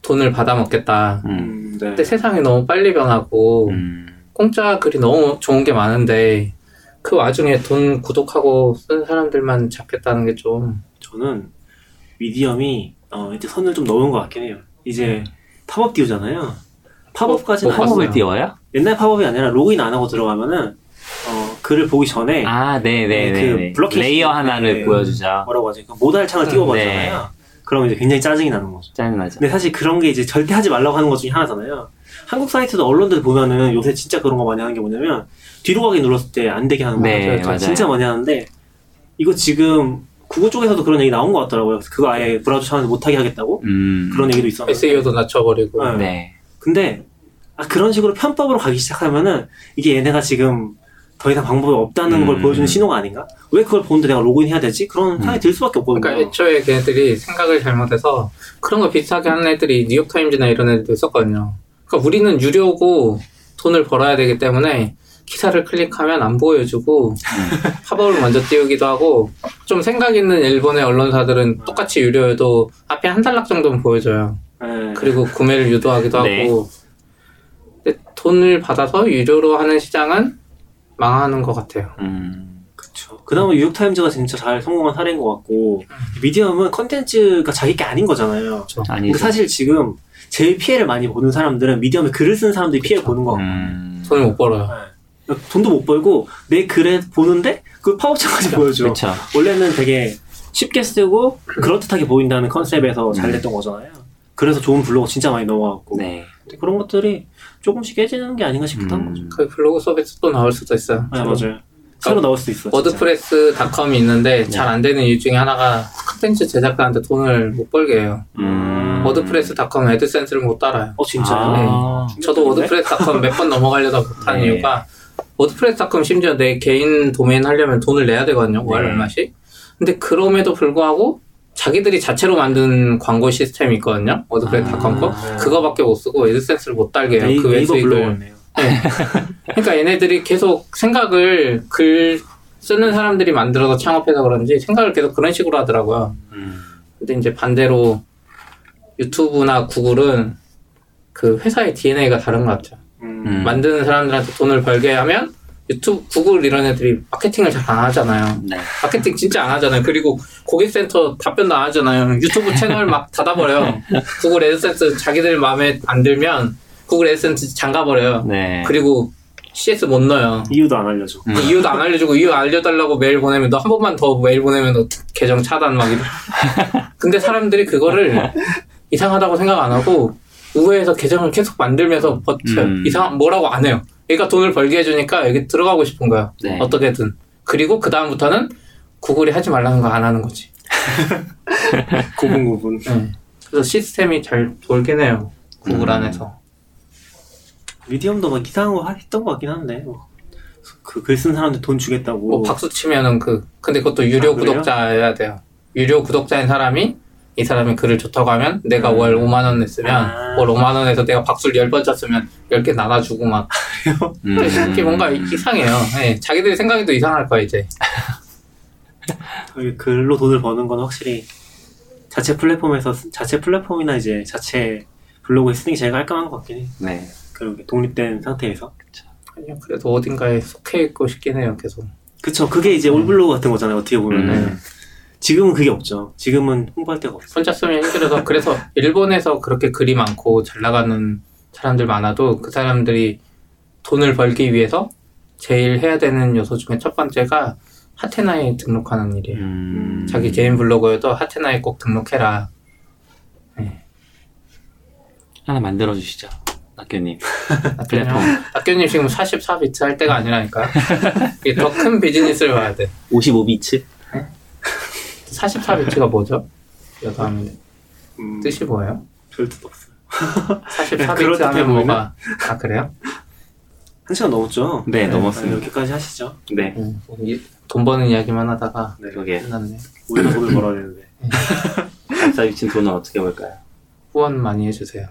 돈을 받아 먹겠다. 음. 음, 네. 근데 세상이 너무 빨리 변하고 음. 공짜 글이 너무 좋은 게 많은데 그 와중에 돈 구독하고 쓴 사람들만 잡겠다는 게 좀 저는 미디엄이 어, 이제 선을 좀 넘은 것 같긴 해요. 이제 팝업 띄우잖아요. 팝업까지는 뭐안 팝업을. 띄워요? 옛날 팝업이 아니라 로그인 안 하고 들어가면은 어, 글을 보기 전에 아, 네네네. 그 네. blocking layer 하나를 네. 보여주죠. 뭐라고 하지? 그 modal 창을 음, 띄워버리잖아요. 그럼 이제 굉장히 짜증이 나는 거죠. 짜증나죠. 근데 사실 그런 게 이제 절대 하지 말라고 하는 것 중에 하나잖아요. 한국 사이트도 언론들 보면은 요새 진짜 그런 거 많이 하는 게 뭐냐면 뒤로 가기 눌렀을 때 안 되게 하는 거 네. 맞아요. 진짜 많이 하는데 이거 지금 구글 쪽에서도 그런 얘기 나온 것 같더라고요. 그거 아예 브라우저 차원에서 못하게 하겠다고 음. 그런 얘기도 있었는데 SEO도 낮춰버리고 네. 네. 근데 아, 그런 식으로 편법으로 가기 시작하면은 이게 얘네가 지금 더 이상 방법이 없다는 음. 걸 보여주는 신호가 아닌가? 왜 그걸 보는데 내가 로그인 해야 되지? 그런 생각이 음. 들 수밖에 없거든요. 그러니까 애초에 걔네들이 생각을 잘못해서 그런 거 비슷하게 하는 애들이 뉴욕타임즈나 이런 애들도 있었거든요. 그러니까 우리는 유료고 돈을 벌어야 되기 때문에 기사를 클릭하면 안 보여주고 팝업을 먼저 띄우기도 하고 좀 생각 있는 일본의 언론사들은 똑같이 유료여도 앞에 한 달락 정도는 보여줘요. 네. 그리고 구매를 유도하기도 네. 하고 돈을 받아서 유료로 하는 시장은 망하는 것 같아요. 음. 그쵸. 그나마 뉴욕타임즈가 진짜 잘 성공한 사례인 것 같고, 미디엄은 컨텐츠가 자기 게 아닌 거잖아요. 근데 아니죠. 사실 지금 제일 피해를 많이 보는 사람들은 Medium에 글을 쓰는 사람들이 피해를 보는 거 같고, 음. 돈을 못 벌어요. 네. 돈도 못 벌고, 내 글에 보는데, 그 paywall 창까지 보여줘. 그렇죠. 원래는 되게 쉽게 쓰고, 그럴듯하게 보인다는 컨셉에서 잘 음. 됐던 거잖아요. 그래서 좋은 블로그 진짜 많이 넘어갔고, 네. 그런 것들이 조금씩 깨지는 게 아닌가 싶기도 한 거죠. 음. 그 블로그 서비스 또 나올 수도 있어요. 네, 맞아요. 새로 나올 수도 있어. WordPress.com이 있는데 네. 잘안 되는 이유 중에 하나가 컨텐츠 제작자한테 돈을 못 벌게 해요. 음. WordPress.com AdSense를 못 따라요. 어, 진짜요? 아. 저도 WordPress.com 몇 번 넘어가려다 못하는 네. 이유가 WordPress.com 심지어 내 개인 도메인 하려면 돈을 내야 되거든요. 월 네. 얼마씩. 근데 그럼에도 불구하고 자기들이 자체로 만든 광고 시스템이 있거든요. WordPress.com 거. 아. 그거밖에 못 쓰고 AdSense를 못 달게 해요. 그 수익을. 블로그였네요. 그러니까 얘네들이 계속 생각을 글 쓰는 사람들이 만들어서 창업해서 그런지 생각을 계속 그런 식으로 하더라고요. 음. 근데 이제 반대로 유튜브나 구글은 그 회사의 DNA가 다른 것 같아요. 음. 음. 만드는 사람들한테 돈을 벌게 하면 유튜브, 구글 이런 애들이 마케팅을 잘 안 하잖아요. 네. 마케팅 진짜 안 하잖아요. 그리고 고객센터 답변도 안 하잖아요. 유튜브 채널 막 닫아버려요. 구글 AdSense 자기들 마음에 안 들면 구글 AdSense 잠가버려요. 네. 그리고 CS 못 넣어요. 이유도 안 알려줘. 음. 이유도 안 알려주고 이유 알려달라고 메일 보내면 너 한 번만 더 메일 보내면 너 계정 차단 막 이래. 근데 사람들이 그거를 이상하다고 생각 안 하고 우회해서 계정을 계속 만들면서 버텨요. 음. 이상 뭐라고 안 해요. 그러니까 돈을 벌게 해주니까 여기 들어가고 싶은 거야. 네. 어떻게든. 그리고 그 다음부터는 구글이 하지 말라는 거 안 하는 거지. 고분고분. 네. 그래서 시스템이 잘 돌긴 해요. 구글 음. 안에서. 미디엄도 막 이상한 거 했던 것 같긴 한데. 그글 쓴 사람한테 돈 주겠다고. 뭐 박수 치면은 그 근데 그것도 유료 아? 구독자여야 돼요. 유료 구독자인 사람이 이 사람이 글을 좋다고 하면 내가 음. 월 5만 원 냈으면 아. 월 5만 원에서 내가 박수를 10번 쳤으면 10개 나눠주고 막 음. 이게 뭔가 이상해요. 네, 자기들이 생각해도 이상할 거야 이제. 그 글로 돈을 버는 건 확실히 자체 플랫폼에서 쓰- 자체 플랫폼이나 이제 자체 블로그에 쓰는 게 제일 깔끔한 것 같긴 해. 네. 그렇게 독립된 상태에서. 아니요, 그래도 어딘가에 속해 있고 싶긴 해요 계속. 그쵸. 그게 이제 올블로그 같은 거잖아요. 어떻게 보면은. 음. 지금은 그게 없죠. 지금은 홍보할 데가 없어. 혼자 쓰면 힘들어서 그래서 일본에서 그렇게 글이 많고 잘 나가는 사람들 많아도 그 사람들이 돈을 벌기 위해서 제일 해야 되는 요소 중에 첫 번째가 하테나에 등록하는 일이에요. 음. 자기 개인 블로그여도 하테나에 꼭 등록해라. 하나 만들어 주시죠. 학교님. 플랫폼. 학교님 지금 44비트 할 때가 아니라니까. 이게 더큰 비즈니스를 봐야 돼. 55비츠? 44비트가 뭐죠? 하면 음, 뜻이 뭐예요? 별 뜻 없어요. 44비트 그럴듯해 하면 보이네. 뭐가 아 그래요? 한 시간 넘었죠? 네, 넘었습니다. 이렇게까지 하시죠. 네, 음, 이- 돈 버는 이야기만 하다가 네. 그러게. 끝났네. 우리가 돈을 벌어야 되는데. 박사 미친 돈은 어떻게 벌까요? 후원 많이 해주세요.